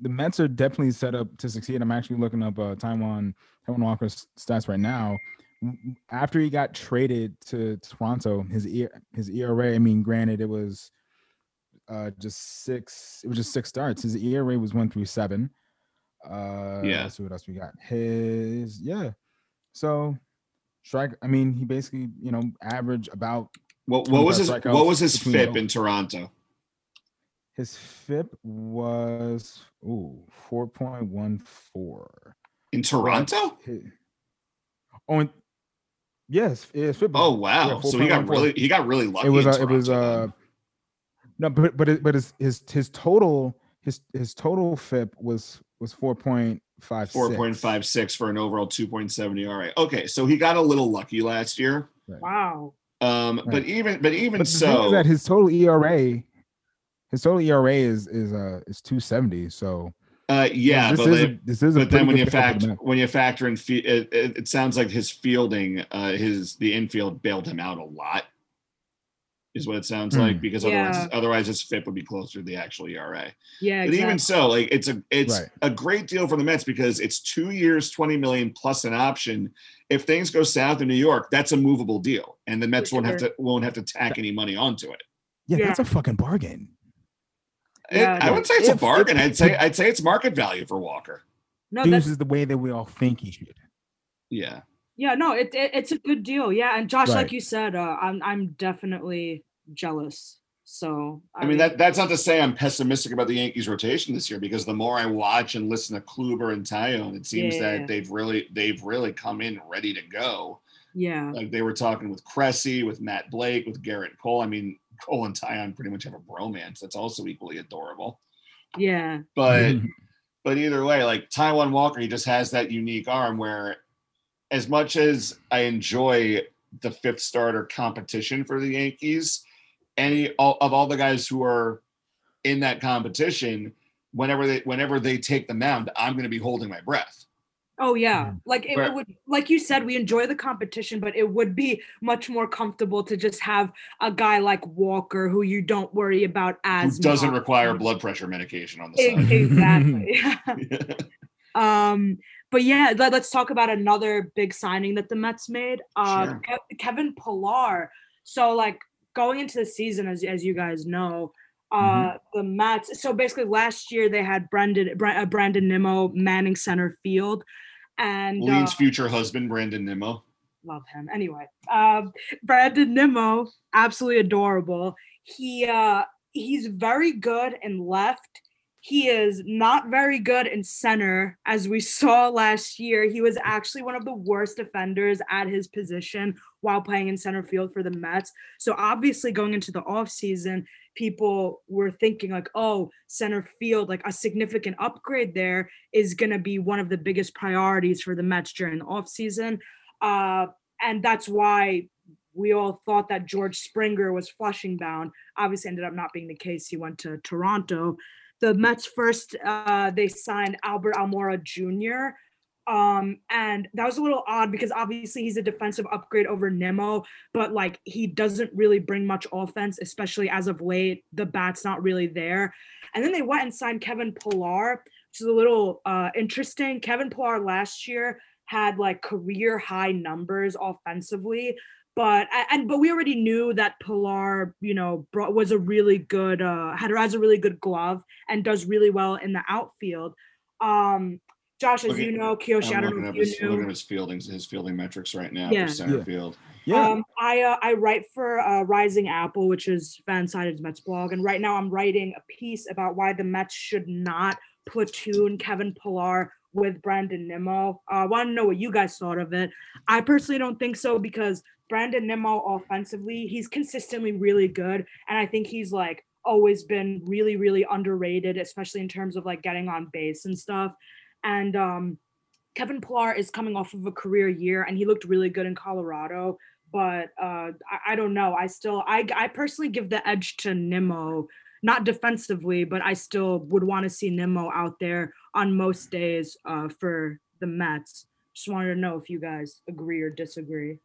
the Mets are definitely set up to succeed. I'm actually looking up uh, Taijuan Taijuan Walker's stats right now. After he got traded to Toronto, his E- his ERA. I mean, granted, it was uh, just six. It was just six starts. His ERA was one through seven. Uh, Yeah. Let's see what else we got. His yeah. So strike. I mean, he basically you know average about What, what was his what was his FIP in Toronto? His FIP was ooh four point one four. In Toronto? Oh, and, yes, his FIP. Oh wow! yeah, so he got really he got really lucky. It was in uh, it was uh no, but but it, but his his his total his his total FIP was was four point five four point five six for an overall two point seven ERA. Okay, so he got a little lucky last year. Wow. Um, but even but even But so, is that his total ERA, his total ERA is is uh is two seventy. So uh, yeah, this but is a, this is but then when you factor when you factor in fe- it, it, it sounds like his fielding uh his the infield bailed him out a lot is what it sounds like mm. because otherwise Yeah. otherwise his FIP would be closer to the actual ERA. Yeah, But even so, like it's a it's Right. a great deal for the Mets because it's two years, 20 million plus an option. If things go south in New York, that's a movable deal. And the Mets won't have to won't have to tack any money onto it. Yeah, Yeah. that's a fucking bargain. It- Yeah, I wouldn't say it's a bargain. if- I'd say I'd say it's market value for Walker. no, This is the way that we all think he should. Yeah. Yeah, no, it, it it's a good deal. Yeah, and Josh, Right. like you said, uh, I'm I'm definitely jealous. So I mean that that's not to say I'm pessimistic about the Yankees rotation this year because the more I watch and listen to Kluber and Taillon, it seems Yeah. that they've really they've really come in ready to go. yeah, Like they were talking with Cressey, with Matt Blake, with Gerrit Cole. I mean, Cole and Taillon pretty much have a bromance that's also equally adorable. yeah, But but either way, like Taijuan Walker, he just has that unique arm where as much as I enjoy the fifth starter competition for the Yankees, any all, of all the guys who are in that competition, whenever they whenever they take the mound, I'm going to be holding my breath. oh yeah. Mhm. Like it Right. would, like you said, we enjoy the competition, but it would be much more comfortable to just have a guy like Walker who you don't worry about Who as doesn't much. require blood pressure medication on the side. exactly. Um, but yeah, let, us talk about another big signing that the Mets made. Uh, Sure. Ke- Kevin Pillar. So like going into the season, as as you guys know, uh, Mhm. the Mets. So basically, last year they had Brendan Bra- uh, Brandon Nimmo manning center field, and uh, Lean's future husband, Brandon Nimmo. love him. Anyway, um, Brandon Nimmo, absolutely adorable. He uh, he's very good in left. He is not very good in center, as we saw last year. He was actually one of the worst defenders at his position while playing in center field for the Mets. So obviously, going into the offseason, people were thinking like, oh, center field, like a significant upgrade there is going to be one of the biggest priorities for the Mets during the offseason. Uh, and that's why we all thought that George Springer was flushing bound. Obviously, ended up not being the case. He went to Toronto. The Mets first, uh, they signed Albert Almora Jr. Um, and that was a little odd because obviously he's a defensive upgrade over Nimmo, but like he doesn't really bring much offense, especially as of late. The bat's not really there. And then they went and signed Kevin Pillar, which is a little uh, interesting. Kevin Pillar last year had like career high numbers offensively but and but we already knew that Pillar, you know, brought, was a really good uh had has a really good glove and does really well in the outfield. Um Josh, as Looking- you know, Kiyoshi, I I'm don't looking know up if his, you looking at his fielding his fielding metrics right now Yeah. for center Yeah. field. Yeah. Um, I uh, I write for uh, Rising Apple, which is Fansided's Mets blog, and right now I'm writing a piece about why the Mets should not platoon Kevin Pillar with Brandon Nimmo. Uh, I want to know what you guys thought of it. I personally don't think so because Brandon Nimmo offensively, he's consistently really good, and I think he's like always been really really underrated, especially in terms of like getting on base and stuff. And um, Kevin Pillar is coming off of a career year, and he looked really good in Colorado but uh, I, I don't know. I still, I, I personally give the edge to Nimmo, not defensively, but I still would want to see Nimmo out there on most days uh, for the Mets. Just wanted to know if you guys agree or disagree.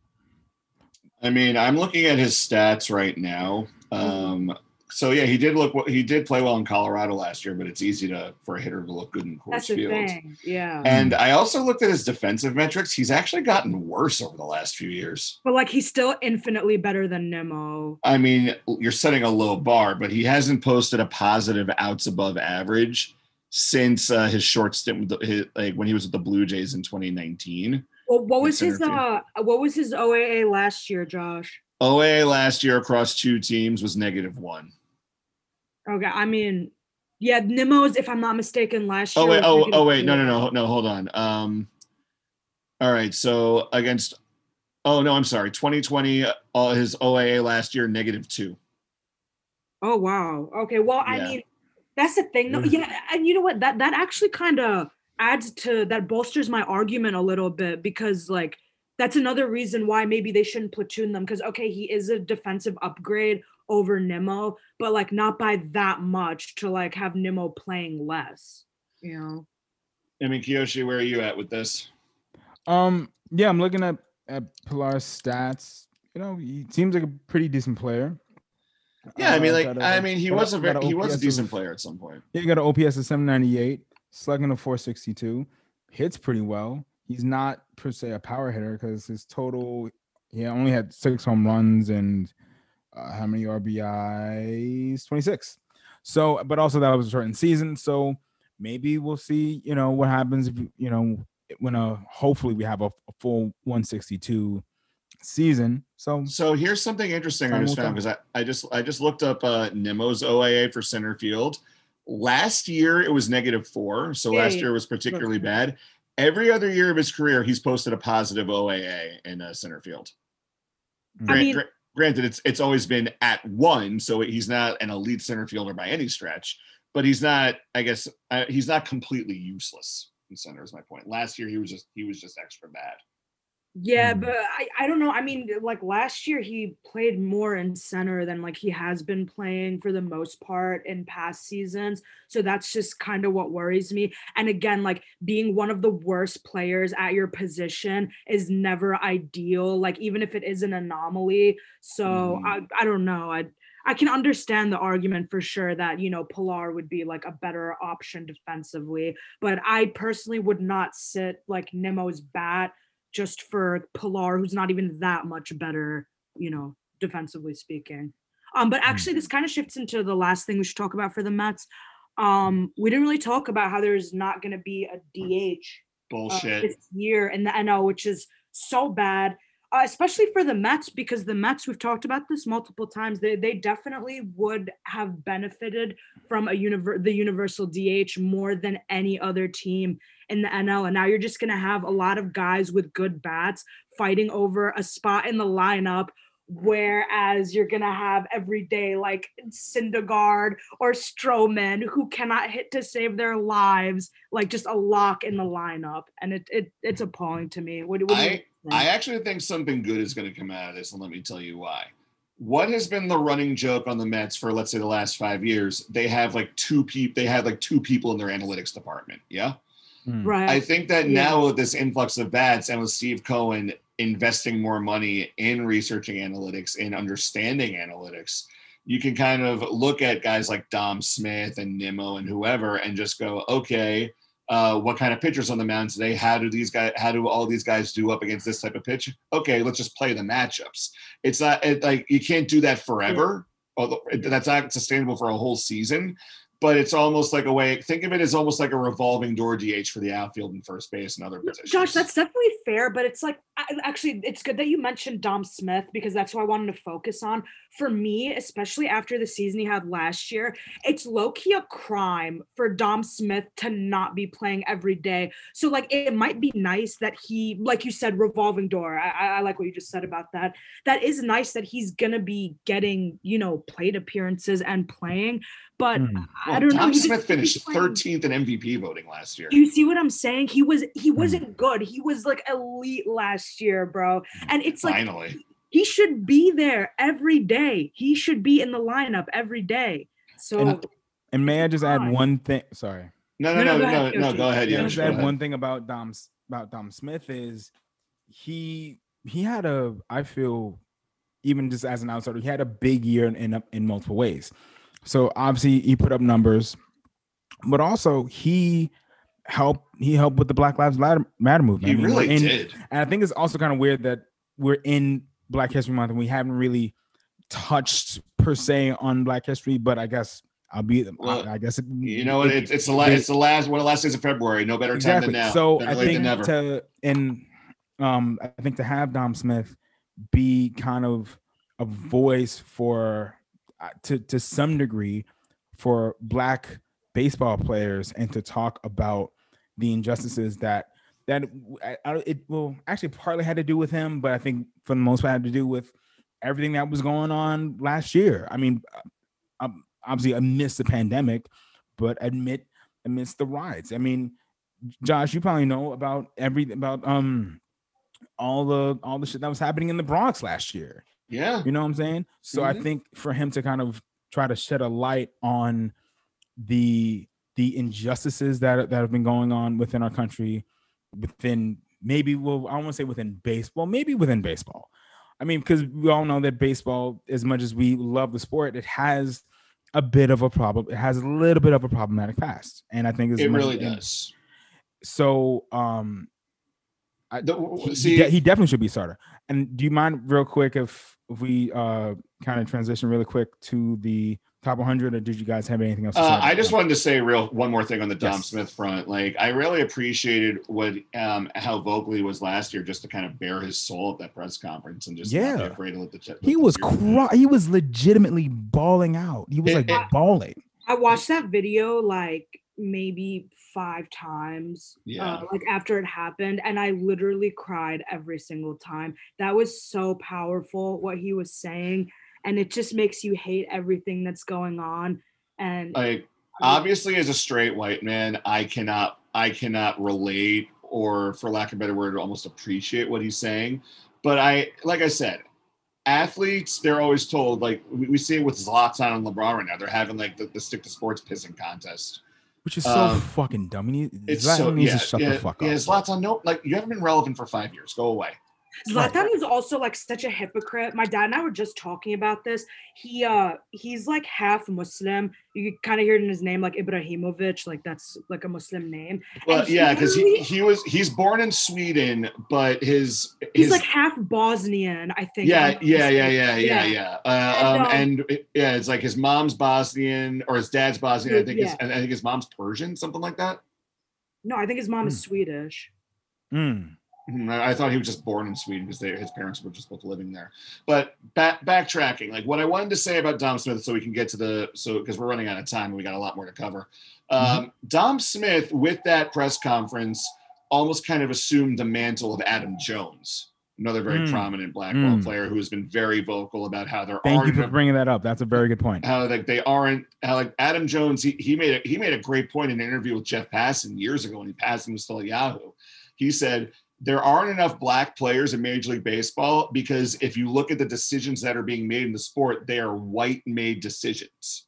I mean, I'm looking at his stats right now. Um, so yeah, he did look. He did play well in Colorado last year, but it's easy to for a hitter to look good in Coors That's the Field. thing. Yeah. And I also looked at his defensive metrics. He's actually gotten worse over the last few years. But like he's still infinitely better than Nimmo. I mean, you're setting a low bar, but he hasn't posted a positive outs above average since uh, his short stint with the, his, like when he was with the Blue Jays in 2019. Well, what was his uh what was his OAA last year, Josh? OAA last year across two teams was negative one. Okay, I mean, yeah, Nimmo's, if I'm not mistaken, last year. Oh wait, oh oh wait, no no no no, hold on. Um, all right, so against, oh no, I'm sorry, 2020, uh, his OAA last year negative two. Oh wow. Okay. Well, I mean, that's the thing. Yeah. Yeah, and you know what? That that actually kind of adds to that bolsters my argument a little bit because like that's another reason why maybe they shouldn't platoon them because okay, he is a defensive upgrade over Nimmo, but like not by that much to like have Nimmo playing less. You know. I mean, Kiyoshi, where are you at with this? Um, yeah, I'm looking at at Pillar's stats. You know, he seems like a pretty decent player. Yeah, I mean, Uh, like, got a- I mean, he was a very, he was a decent of- player at some point. Yeah, he got an OPS of 798, slugging a 462, hits pretty well. He's not per se a power hitter because his total, he only had six home runs and uh, how many RBIs? 26. So, but also that was a shortened season. So maybe we'll see, you know, what happens if, you know, when uh hopefully we have a, a full 162 season. So So here's something interesting I just found because I, I just I just looked up uh Nimmo's OAA for center field. Last year it was negative four, so last year was particularly Look. bad. Every other year of his career, he's posted a positive OAA in uh, center field. I mean- gra- granted, it's it's always been at one, so he's not an elite center fielder by any stretch. But he's not, I guess, uh, he's not completely useless in center. Is my point. Last year he was just he was just extra bad. Yeah, Mm. but I, I don't know. I mean, like last year he played more in center than like he has been playing for the most part in past seasons. So that's just kind of what worries me. And again, like being one of the worst players at your position is never ideal, like even if it is an anomaly. So I, I don't know. I I can understand the argument for sure that, you know, Pillar would be like a better option defensively, but I personally would not sit like Nimmo's bat just for Pillar, who's not even that much better, you know, defensively speaking. Um, but actually, this kind of shifts into the last thing we should talk about for the Mets. Um, we didn't really talk about how there's not going to be a DH uh, Bullshit. this year in the NL, which is so bad, uh, especially for the Mets, because the Mets, we've talked about this multiple times, they, they definitely would have benefited from a univer- the universal DH more than any other team in the NL. And now you're just going to have a lot of guys with good bats fighting over a spot in the lineup. Whereas you're gonna have every day like Syndergaard or Stroman who cannot hit to save their lives, like just a lock in the lineup, and it, it it's appalling to me. What, what I think? I actually think something good is going to come out of this, and let me tell you why. What has been the running joke on the Mets for let's say the last five years? They have like two people. They had like two people in their analytics department. Yeah. Right? I think that Yeah. now with this influx of bats and with Steve Cohen investing more money in researching analytics and understanding analytics, you can kind of look at guys like Dom Smith and Nimmo and whoever and just go, okay, uh, what kind of pitchers on the mound today? How do these guys? How do all these guys do up against this type of pitch? Okay, let's just play the matchups. It's not it, like you can't do that forever. Although it- that's not sustainable for a whole season, but it's almost like a way. Think of it as almost like a revolving door DH for the outfield and first base and other positions. Josh, that's definitely fair, but it's like actually, it's good that you mentioned Dom Smith because that's who I wanted to focus on. For me, especially after the season he had last year, it's low key a crime for Dom Smith to not be playing every day. So, like, it might be nice that he, like you said, revolving door. I, I I like what you just said about that. That is nice that he's gonna be getting, you know, plate appearances and playing. But Hmm. I don't know. Dom Smith finished playing- 13th in MVP voting last year. you see what I'm saying? He was he Hmm. wasn't good. He was like elite last year, bro. Mm, and it's like Finally, he should be there every day. He should be in the lineup every day. So And- And may I just add one thing? Sorry. no, no, No, no, no, go no, ahead, no. Go ahead, Yeah, Yoshi. just go add ahead. one thing about Dom about Dom Smith is he he had a I feel even just as an outsider he had a big year in in, in multiple ways. So obviously he put up numbers, but also he helped he helped with the Black Lives Matter, movement. He I mean, really in- did. And I think it's also kind of weird that we're in Black History Month and we haven't really touched per se on Black History, but I guess I'll be. Well, I, I guess it, You know it- It's, it's the last. It's the last. One of the last days of February. No better time than now. So Better I think to and um I think to have Dom Smith be kind of a voice for uh, to to some degree for black baseball players and to talk about the injustices that that I, I- it will actually partly had to do with him, but I think for the most part had to do with everything that was going on last year. I mean, uh, um, obviously amidst the pandemic, but admit amidst the riots. I mean, Josh, you probably know about every about um all the all the shit that was happening in the Bronx last year. yeah. You know what I'm saying? So I Mhm. think for him to kind of try to shed a light on the the injustices that that have been going on within our country, within maybe well, I don't want to say within baseball, maybe within baseball. I mean, because we all know that baseball, as much as we love the sport, it has a bit of a problem. It has a little bit of a problematic past, and I think it really does. So, um, I, The- he, see- he, he definitely should be starter. And do you mind, real quick, if if we uh kind of transition really quick to the top 100, or did you guys have anything else? To say Uh, I just that? wanted to say real one more thing on the Dom Yes. Smith front. Like I really appreciated what um how vocal he was last year, just to kind of bare his soul at that press conference and just not be Yeah. afraid to let the. let He the was fear come out. cry- he was legitimately bawling out. He was It- like it- bawling. I watched that video like maybe five times. Yeah. Uh, like after it happened, and I literally cried every single time. That was so powerful what he was saying, and it just makes you hate everything that's going on. And Like obviously, as a straight white man, I cannot I cannot relate or, for lack of a better word, almost appreciate what he's saying. But I, like I said, athletes they're always told like we, we see it with Zlatan and LeBron right now. They're having like the, the stick to sports pissing contest. Which is so Um, fucking dumb. He need, It's Zlatan so needs yeah, to shut yeah, the fuck yeah. up. Zlatan, no, like you haven't been relevant for five years. Go away. Right. Zlatan is also like such a hypocrite. My dad and I were just talking about this. He uh he's like half Muslim. You kind of hear it in his name like Ibrahimovic, like that's like a Muslim name. Well, And yeah, because he, he was he's born in Sweden, but his He's like half Bosnian, I think. if yeah I'm yeah yeah yeah yeah yeah uh, And, um, um, and it- yeah it's like his mom's Bosnian or his dad's Bosnian I think his, Yeah. and I think his mom's Persian something like that No, I think his mom is Hmm. Swedish. Mm. Mhm, I, thought he was just born in Sweden because they, his parents were just both living there but back backtracking like what I wanted to say about Dom Smith so we can get to the so because we're running out of time and we got a lot more to cover um, Dom Smith with that press conference almost kind of assumed the mantle of Adam Jones another very Mm. prominent black ball Mm. player who has been very vocal about how there Thank you for bringing that up. That's a very good point. how like they aren't how like Adam Jones he, he made a he made a great point in an interview with Jeff Passan years ago when he Passan was still at Yahoo. He said there aren't enough black players in Major League Baseball because if you look at the decisions that are being made in the sport, they are white made decisions.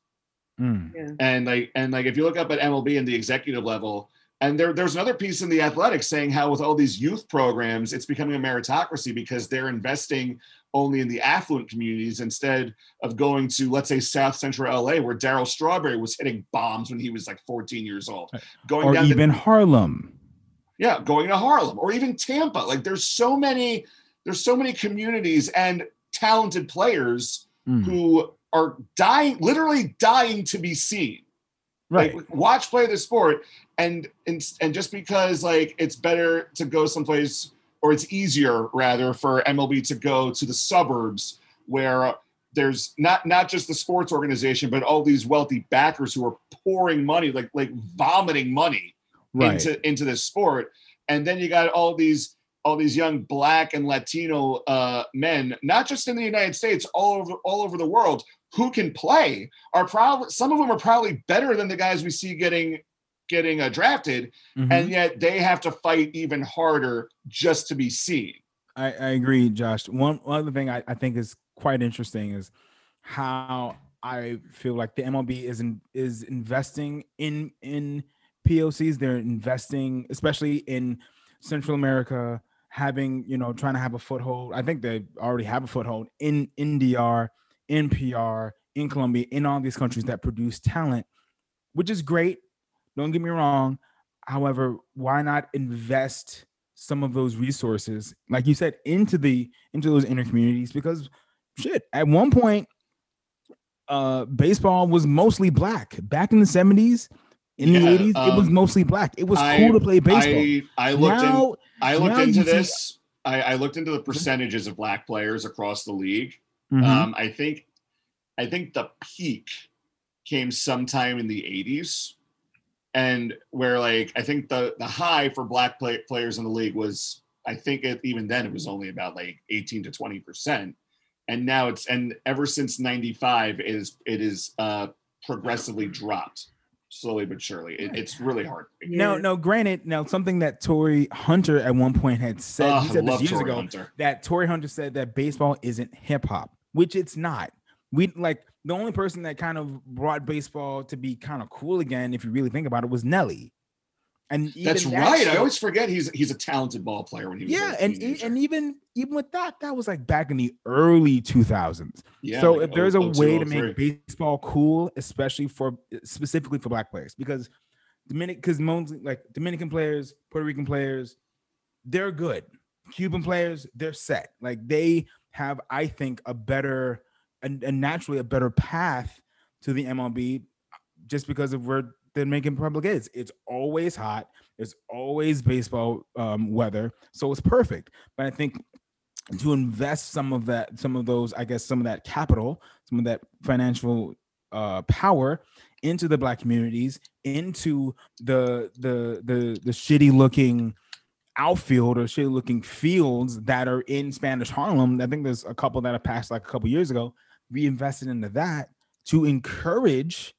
Mm. Yeah. And like and like if you look up at MLB and the executive level, and there, there's another piece in the athletics saying how with all these youth programs, it's becoming a meritocracy because they're investing only in the affluent communities instead of going to, let's say, South Central LA, where Darryl Strawberry was hitting bombs when he was like 14 years old. Going Or down even to, Harlem. Yeah, going to Harlem or even Tampa. Like there's so many, there's so many communities and talented players Mm. who are dying, literally dying to be seen Right. like watch play the sport and and and just because like it's better to go someplace or it's easier rather for MLB to go to the suburbs where there's not not just the sports organization but all these wealthy backers who are pouring money like like vomiting money right. into into this sport and then you got all these all these young black and latino uh, men not just in the united states all over all over the world who can play are probably some of them are probably better than the guys we see getting getting uh, drafted Mhm. and yet they have to fight even harder just to be seen I, I agree, Josh. One, one other thing I, I think is quite interesting is how I feel like the MLB is in, is investing in in POCs. They're investing, especially in Central America, having you know trying to have a foothold. I think they already have a foothold in in DR, in PR, in Colombia, in all these countries that produce talent, which is great. Don't get me wrong. However, why not invest some of those resources, like you said, into the into those inner communities? Because shit, at one point, uh, baseball was mostly black. Back in the seventies, in the Yeah, eighties, it was um, mostly black. It was I- cool to play baseball. i i looked in i looked into see- this I, I looked into the percentages of black players across the league Mhm. Um, I think, I think the peak came sometime in the '80s, and where like I think the the high for black play, players in the league was I think it, even then it was only about like 18 to 20 percent, and now it's and ever since '95 it is it is uh, progressively dropped slowly but surely. It, it's really hard. no, no. Granted, now something that Torii Hunter at one point had said. Oh, he ah, said this years Torii ago. Hunter. that Torii Hunter said that baseball isn't hip hop, which it's not. We like the only person that kind of brought baseball to be kind of cool again, if you really think about it, was Nelly. And That's that right. I always forget he's he's a talented ball player when he was yeah, and teenager. and even even with that, that was like back in the early 2000s. yeah, so like if there's a 02, way oh to make baseball cool, especially for specifically for black players, because Dominic, because mostly like Dominican players, Puerto Rican players, they're good. Cuban players, they're set. Like they have, I think, a better and naturally a better path to the MLB just because of where the Dominican Republic is. It's always hot. It's always baseball um, weather, so it's perfect. But I think to invest some of that, some of those, I guess, some of that capital, some of that financial uh, power into the black communities, into the the the the shitty looking outfield or shitty looking fields that are in Spanish Harlem. I think there's a couple that have passed like a couple years ago. We invested into that to encourage,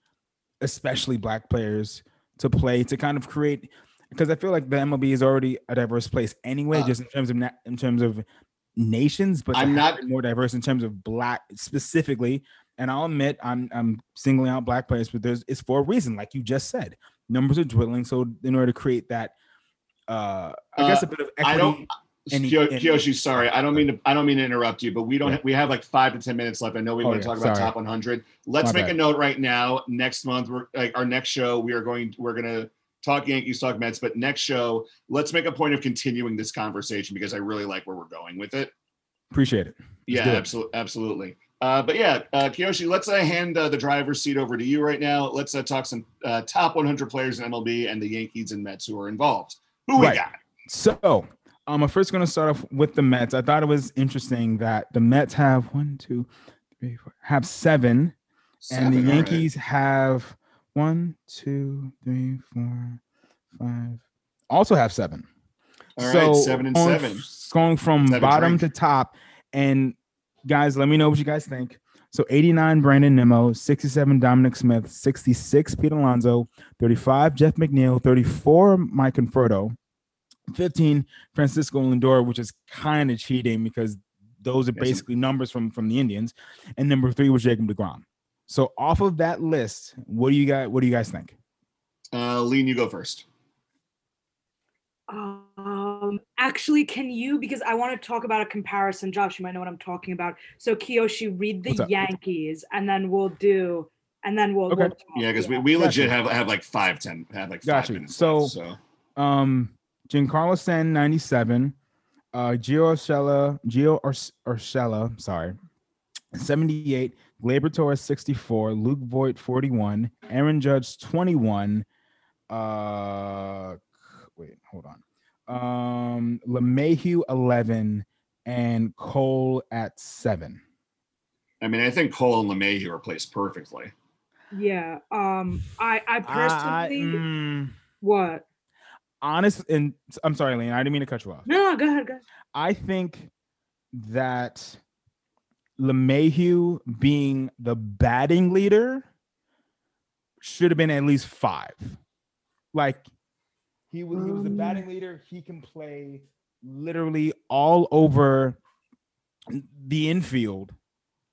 especially black players, to play to kind of create. Because I feel like the MLB is already a diverse place anyway, Uh, just in terms of na- in terms of nations, but I'm not- more diverse in terms of black specifically. And I'll admit I'm I'm singling out black players, but there's it's for a reason, like you just said. Numbers are dwindling, so in order to create that, uh, I guess Uh, a bit of equity. Any- Kyo- any- Kiyoshi, sorry, I don't mean to. I don't mean to interrupt you, but we don't. Yeah. We have like five to ten minutes left. I know we Oh, want yeah, to talk about sorry. top 100. Let's My make a note right now. Next month, we're like our next show. We are going. We're gonna talk Yankees, talk Mets, but next show, let's make a point of continuing this conversation because I really like where we're going with it. Appreciate it. Yeah, do it. absolutely, absolutely. Uh, but yeah, uh, Kiyoshi, let's uh, hand uh, the driver's seat over to you right now. Let's uh, talk some uh, top 100 players in MLB and the Yankees and Mets who are involved. Who we Right. got? So um, I'm first going to start off with the Mets. I thought it was interesting that the Mets have one, two, three, four, have seven, and the all right. Yankees have one, two, three, four, five, also have seven. All right, seven and going, seven. Going from Seven bottom drink. to top. And guys, let me know what you guys think. So 89 Brandon Nimmo, 67 Dominic Smith, 66 Pete Alonso, 35 Jeff McNeil, 34 Mike Conforto, 15 Francisco Lindor, which is kind of cheating because those are basically numbers from from the Indians. And number three was Jacob DeGrom. So off of that list, what do you guys what do you guys think? Uh, Lean, you go first. Um, actually, can you? Because I want to talk about a comparison. Josh, you might know what I'm talking about. So, Kiyoshi, read the Yankees, and then we'll do, and then we'll. Okay. we'll talk. Yeah, because we, we Gotcha. legit have have like five, ten, have like five Gotcha. minutes. So- left, so Um Giancarlo Stanton 97, uh Gio Urshela, Gio Urs- Urshela, sorry. 78, Gleyber Torres 64, Luke Voit 41, Aaron Judge 21, uh wait, hold on. Um LeMahieu 11 and Cole at 7. I mean, I think Cole and LeMahieu are placed perfectly. Yeah. Um. I. I I, personally. mm, what? Honest and I'm sorry, Lane, I didn't mean to cut you off. No. Go ahead. Go ahead. I think that LeMahieu being the batting leader should have been at least five. Like he was, he was the batting mm. leader. He can play literally all over the infield,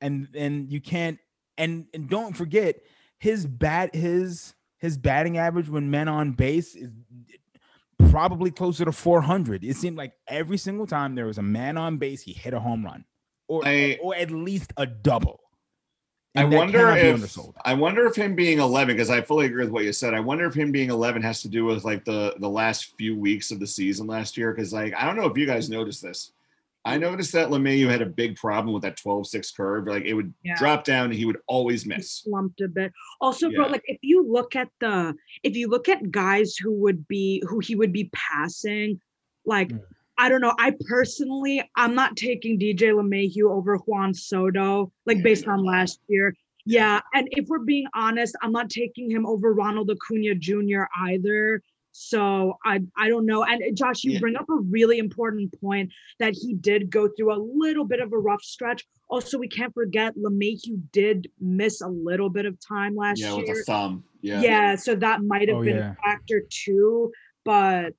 and and you can't and and don't forget his bat his his batting average when men on base is probably closer to 400. It seemed like every single time there was a man on base, he hit a home run or I- or at least a double. I And that wonder if. I wonder if him being 11 because I fully agree with what you said. I wonder if him being 11 has to do with like the the last few weeks of the season last year because like I don't know if you guys noticed this. I noticed that LeMahieu had a big problem with that 12-6 curve. Like it would Yeah. drop down and he would always He miss. slumped a bit. Also, bro, like if you look at the if you look at guys who would be who he would be passing, like Mm. I don't know. I personally, I'm not taking DJ LeMahieu over Juan Soto, like Yeah, based on last year. Yeah, and if we're being honest, I'm not taking him over Ronald Acuna Jr. either. So I I don't know. And uh, Josh, you Yeah. bring up a really important point that he did go through a little bit of a rough stretch. Also, we can't forget LeMahieu did miss a little bit of time last Yeah, with year. a thumb. Yeah. Yeah. so that might have Oh, been yeah. a factor too. But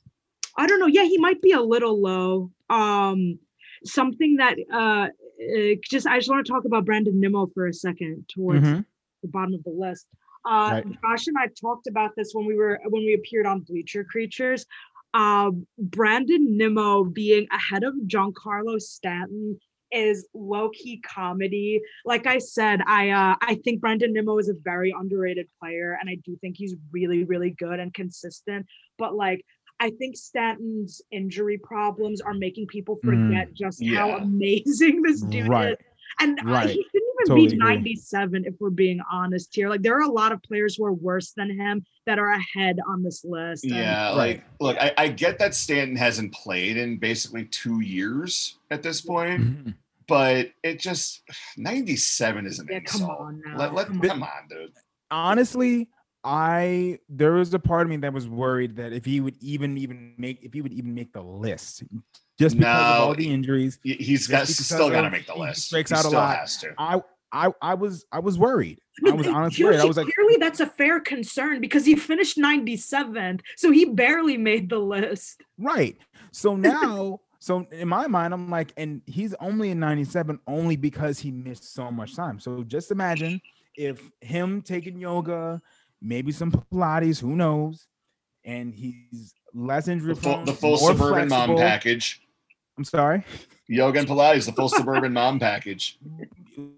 I don't know. Yeah, he might be a little low. Um, something that uh, uh just I just want to talk about Brandon Nimmo for a second towards Mhm. the bottom of the list. Uh, Right. Josh and I talked about this when we were when we appeared on Bleacher Creatures. Um, Brandon Nimmo being ahead of Giancarlo Stanton is low key comedy. Like I said, I uh, I think Brandon Nimmo is a very underrated player, and I do think he's really really good and consistent. But like. I think Stanton's injury problems are making people Mm, forget just how amazing this dude Right. is. And uh, Right. even Totally be agree. 97 if we're being honest here. Like there are a lot of players who are worse than him that are ahead on this list. and- Yeah, Right. like look, I, I get that Stanton hasn't played in basically two years at this point, Mhm. but it just 97 is an Yeah, come insult. on now, Let, let, come come, on. on. dude. honestly i there was a part of me that was worried that if he would even even make if he would even make the list just because of all the injuries He- He's got still got to make the he list. strikes he out a lot. has to. i i i was i was worried No, i was but honestly worried i was like clearly that's a fair concern because he finished 97th, so he barely made the list. right so now so in my mind i'm like and he's only in 97 only because he missed so much time so just imagine if him taking yoga maybe some pilates who knows and he's less injury The full, prone, the full more suburban mom package. I'm sorry Yoga and Pilates, the full suburban mom package.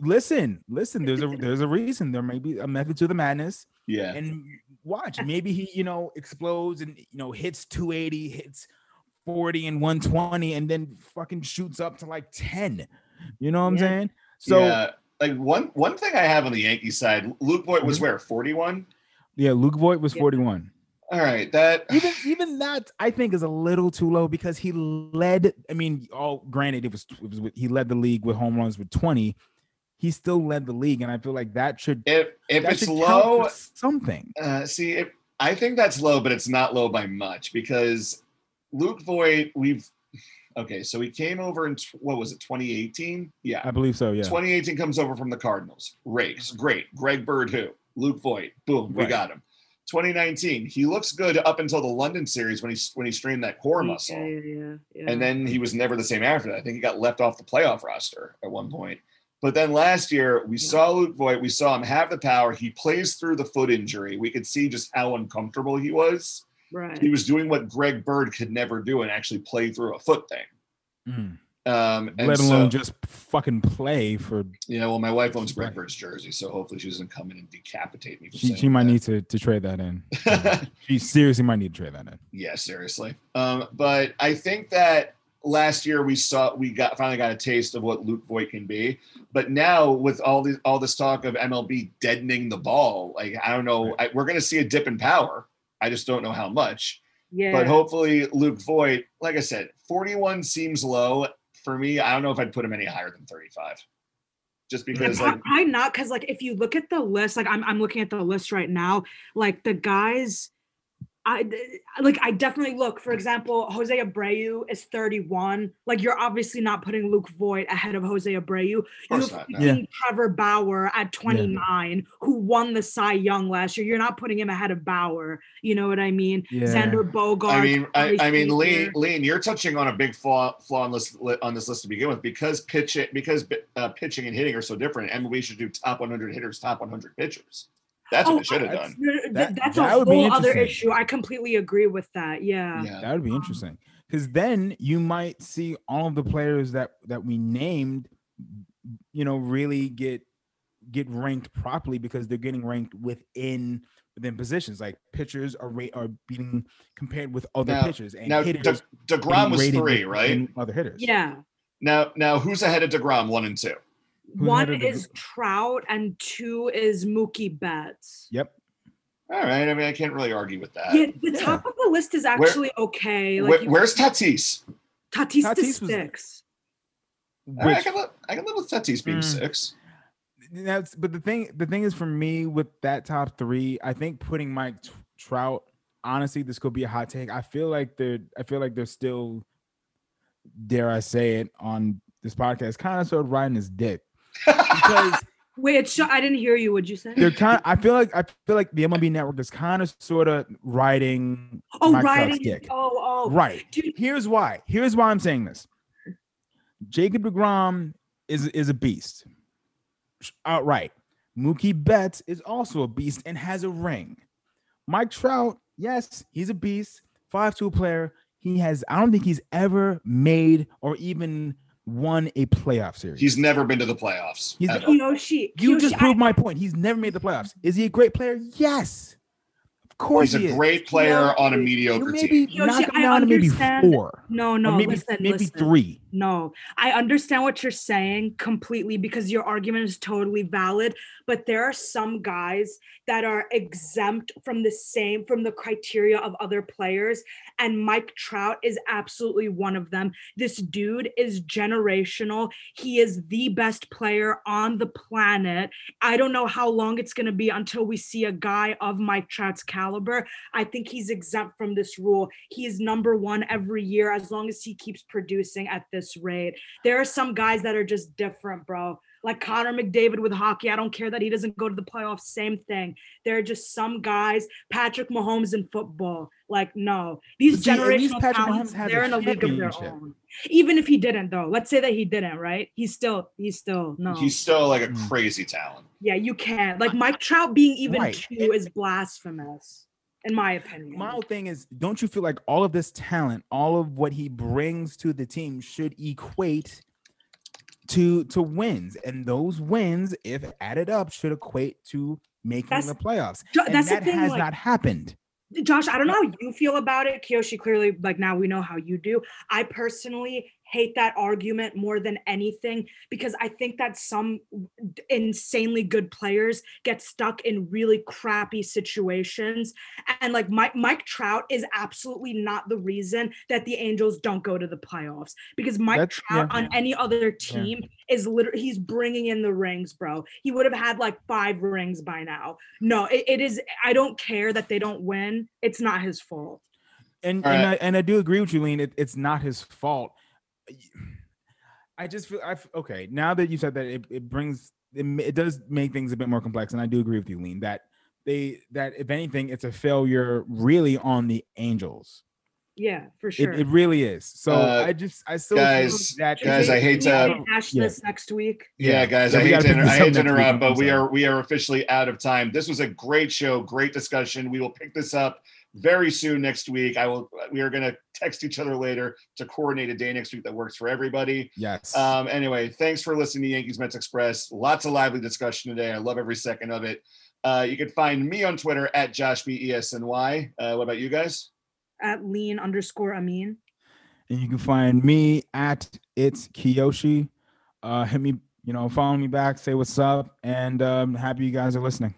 listen listen there's a there's a reason there may be a method to the madness Yeah. and watch maybe he you know explodes and you know hits 280 hits 40 and 120 and then fucking shoots up to like 10 you know what i'm Yeah. saying so yeah. yeah. Like one one thing I have on the Yankee side, Luke Voit was Mhm. where 41. Yeah, luke voit was Yeah. 41 All right, that even even that i think is a little too low because he led i mean all granted it was it was he led the league with home runs with 20 he still led the league and i feel like that should if if it's should count for low, something uh, see, if, I think that's low, but it's not low by much because Luke Voit, we've okay, so he came over in what was it, 2018? Yeah, i believe so yeah 2018 comes over from the Cardinals. Rakes, great. Greg Bird, who? Luke Voit, boom, we Right. got him. 2019, he looks good up until the London series when he when he strained that core muscle, Yeah, yeah, yeah, yeah. and then he was never the same after that. I think he got left off the playoff roster at one point. But then last year, we Yeah. saw Luke Voit. We saw him have the power. He plays through the foot injury. We could see just how uncomfortable he was. right. He was doing what Greg Bird could never do and actually play through a foot thing. Mhm. Um, and let alone so- just fucking play for Yeah, well, my wife owns Greg Right. Jersey, so hopefully she doesn't come in and decapitate me. For she, she might that. need to, to trade that in she seriously might need to trade that in yeah, seriously. Um, but I think that last year we saw we got finally got a taste of what Luke Voit can be. But now with all this all this talk of MLB deadening the ball, like I don't know, I, we're going to see a dip in power. I just don't know how much. yeah. But hopefully Luke Voit, like I said, 41 seems low for me. I don't know if I'd put him any higher than 35. Just because pro- like probably not because like if you look at the list, like I'm I'm looking at the list right now, like the guys. I d- like I definitely look, for example, Jose Abreu is 31. Like you're obviously not putting Luke Voit ahead of Jose Abreu. You course have not, no. freaking Trevor Bauer at 29, who won the Cy Young last year. You're not putting him ahead of Bauer. You know what I mean? Yeah. Xander Bogart. I mean, I, I mean, Lean, Lean, you're touching on a big flaw, flaw on this on this list to begin with because pitching because uh, pitching and hitting are so different. MLB should do top 100 hitters, top 100 pitchers. That's what Oh, they should have done. No, no, th- That- that's that a would be whole other issue. I completely agree with that. Yeah. Yeah, That would be interesting because then you might see all of the players that that we named, you know, really get get ranked properly because they're getting ranked within within positions. Like pitchers are rate are being compared with other Now- pitchers and now hitters. De- Degrom was three, right? Other hitters. Yeah. Now, now who's ahead of Degrom? One and two. Who's One ahead of is Trout and two is Mookie Betts. Yep. All right. I mean, I can't really argue with that. Yeah, the yeah. top of the list is actually okay. Like you- where's Tatis? Tatis, Tatis is was- six. All right, I can live, I can live with Tatis being Mm. six. that's but the thing the thing is for me with that top three, I think putting Mike T- Trout. Honestly, this could be a hot take. I feel like they're I feel like they're still, dare I say it, on this podcast, kind of sort of riding his dick because Wait, sh- I didn't hear you. What'd you say? they're kind. I feel like I feel like the MLB Network is kind of sort of riding. oh, Mike Trout's riding. dick. Oh, oh. Right. Dude, Here's why. Here's why I'm saying this. Jacob Degrom is is a beast, outright. Uh, Mookie Betts is also a beast and has a ring. Mike Trout, yes, he's a beast, five-two player. He has, I don't think he's ever made or even won a playoff series. He's never been to the playoffs. He's- Kiyoshi, you Kiyoshi, just I- proved my point. He's never made the playoffs. Is he a great player? Yes. Of course He's he a is. great player on a mediocre You team. maybe Yoshi, knock him I down to maybe understand- four. no, no. maybe listen, maybe listen. three. No, I understand what you're saying completely because your argument is totally valid. But there are some guys that are exempt from the same from the criteria of other players, and Mike Trout is absolutely one of them. This dude is generational. He is the best player on the planet. I don't know how long it's going to be until we see a guy of Mike Trout's caliber. I think he's exempt from this rule. He is number one every year as long as he keeps producing at this rate. There are some guys that are just different, bro. Like Connor McDavid with hockey. I don't care that he doesn't go to the playoffs. Same thing. There are just some guys. Patrick Mahomes in football. Like, no. These But see, generational Patrick talents, Mahomes they're in a league of their own. Even if he didn't, though. Let's say that he didn't, right? He's still, he's still, no. He's still like a Mm. crazy talent. yeah, you can't. Like Mike Trout being even Right. two is blasphemous, in my opinion. My whole thing is, don't you feel like all of this talent, all of what he brings to the team, should equate to to wins, and those wins, if added up, should equate to making That's- the playoffs. Jo- And that's the that thing, has like- not happened. Josh, I don't know how you feel about it. Kiyoshi, clearly, like now we know how you do. I personally hate that argument more than anything because I think that some insanely good players get stuck in really crappy situations. And like Mike, Mike Trout is absolutely not the reason that the Angels don't go to the playoffs because Mike That's- Trout yeah. on any other team is literally he's bringing in the rings, bro. He would have had like five rings by now. No, it, it is. I don't care that they don't win. It's not his fault. And All and, right. I, and I do agree with you, Lean. It, it's not his fault. I just feel I okay. Now that you said that, it, it brings it, it does make things a bit more complex, and I do agree with you, Lean. That they that if anything, it's a failure really on the Angels. Yeah, for sure. It, it really is. So Uh, I just I still feel guys- that guys, I hate to- can hash Yeah. this next week. Yeah, Yeah. guys, Yeah, I hate gotta inter- I hate to next week, interrupt, but we are we are officially out of time. This was a great show, great discussion. We will pick this up very soon next week. I will. We are going to text each other later to coordinate a day next week that works for everybody. yes. Um, anyway, thanks for listening to Yankees Mets Express. Lots of lively discussion today. I love every second of it. Uh, you can find me on Twitter at Josh B E S N Y. Uh, what about you guys? At lean underscore Amin. and you can find me at it's Kiyoshi. Uh, hit me, you know, follow me back, say what's up, and um, happy you guys are listening.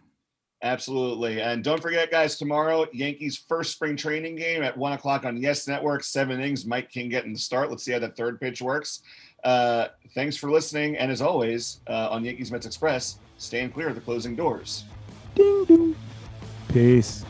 Absolutely. And don't forget, guys, tomorrow, Yankees' first spring training game at one o'clock on Yes Network, seven innings. Mike King getting the start. Let's see how that third pitch works. Uh, thanks for listening. And as always, uh, on Yankees Mets Express, staying clear of the closing doors. Ding ding. Peace.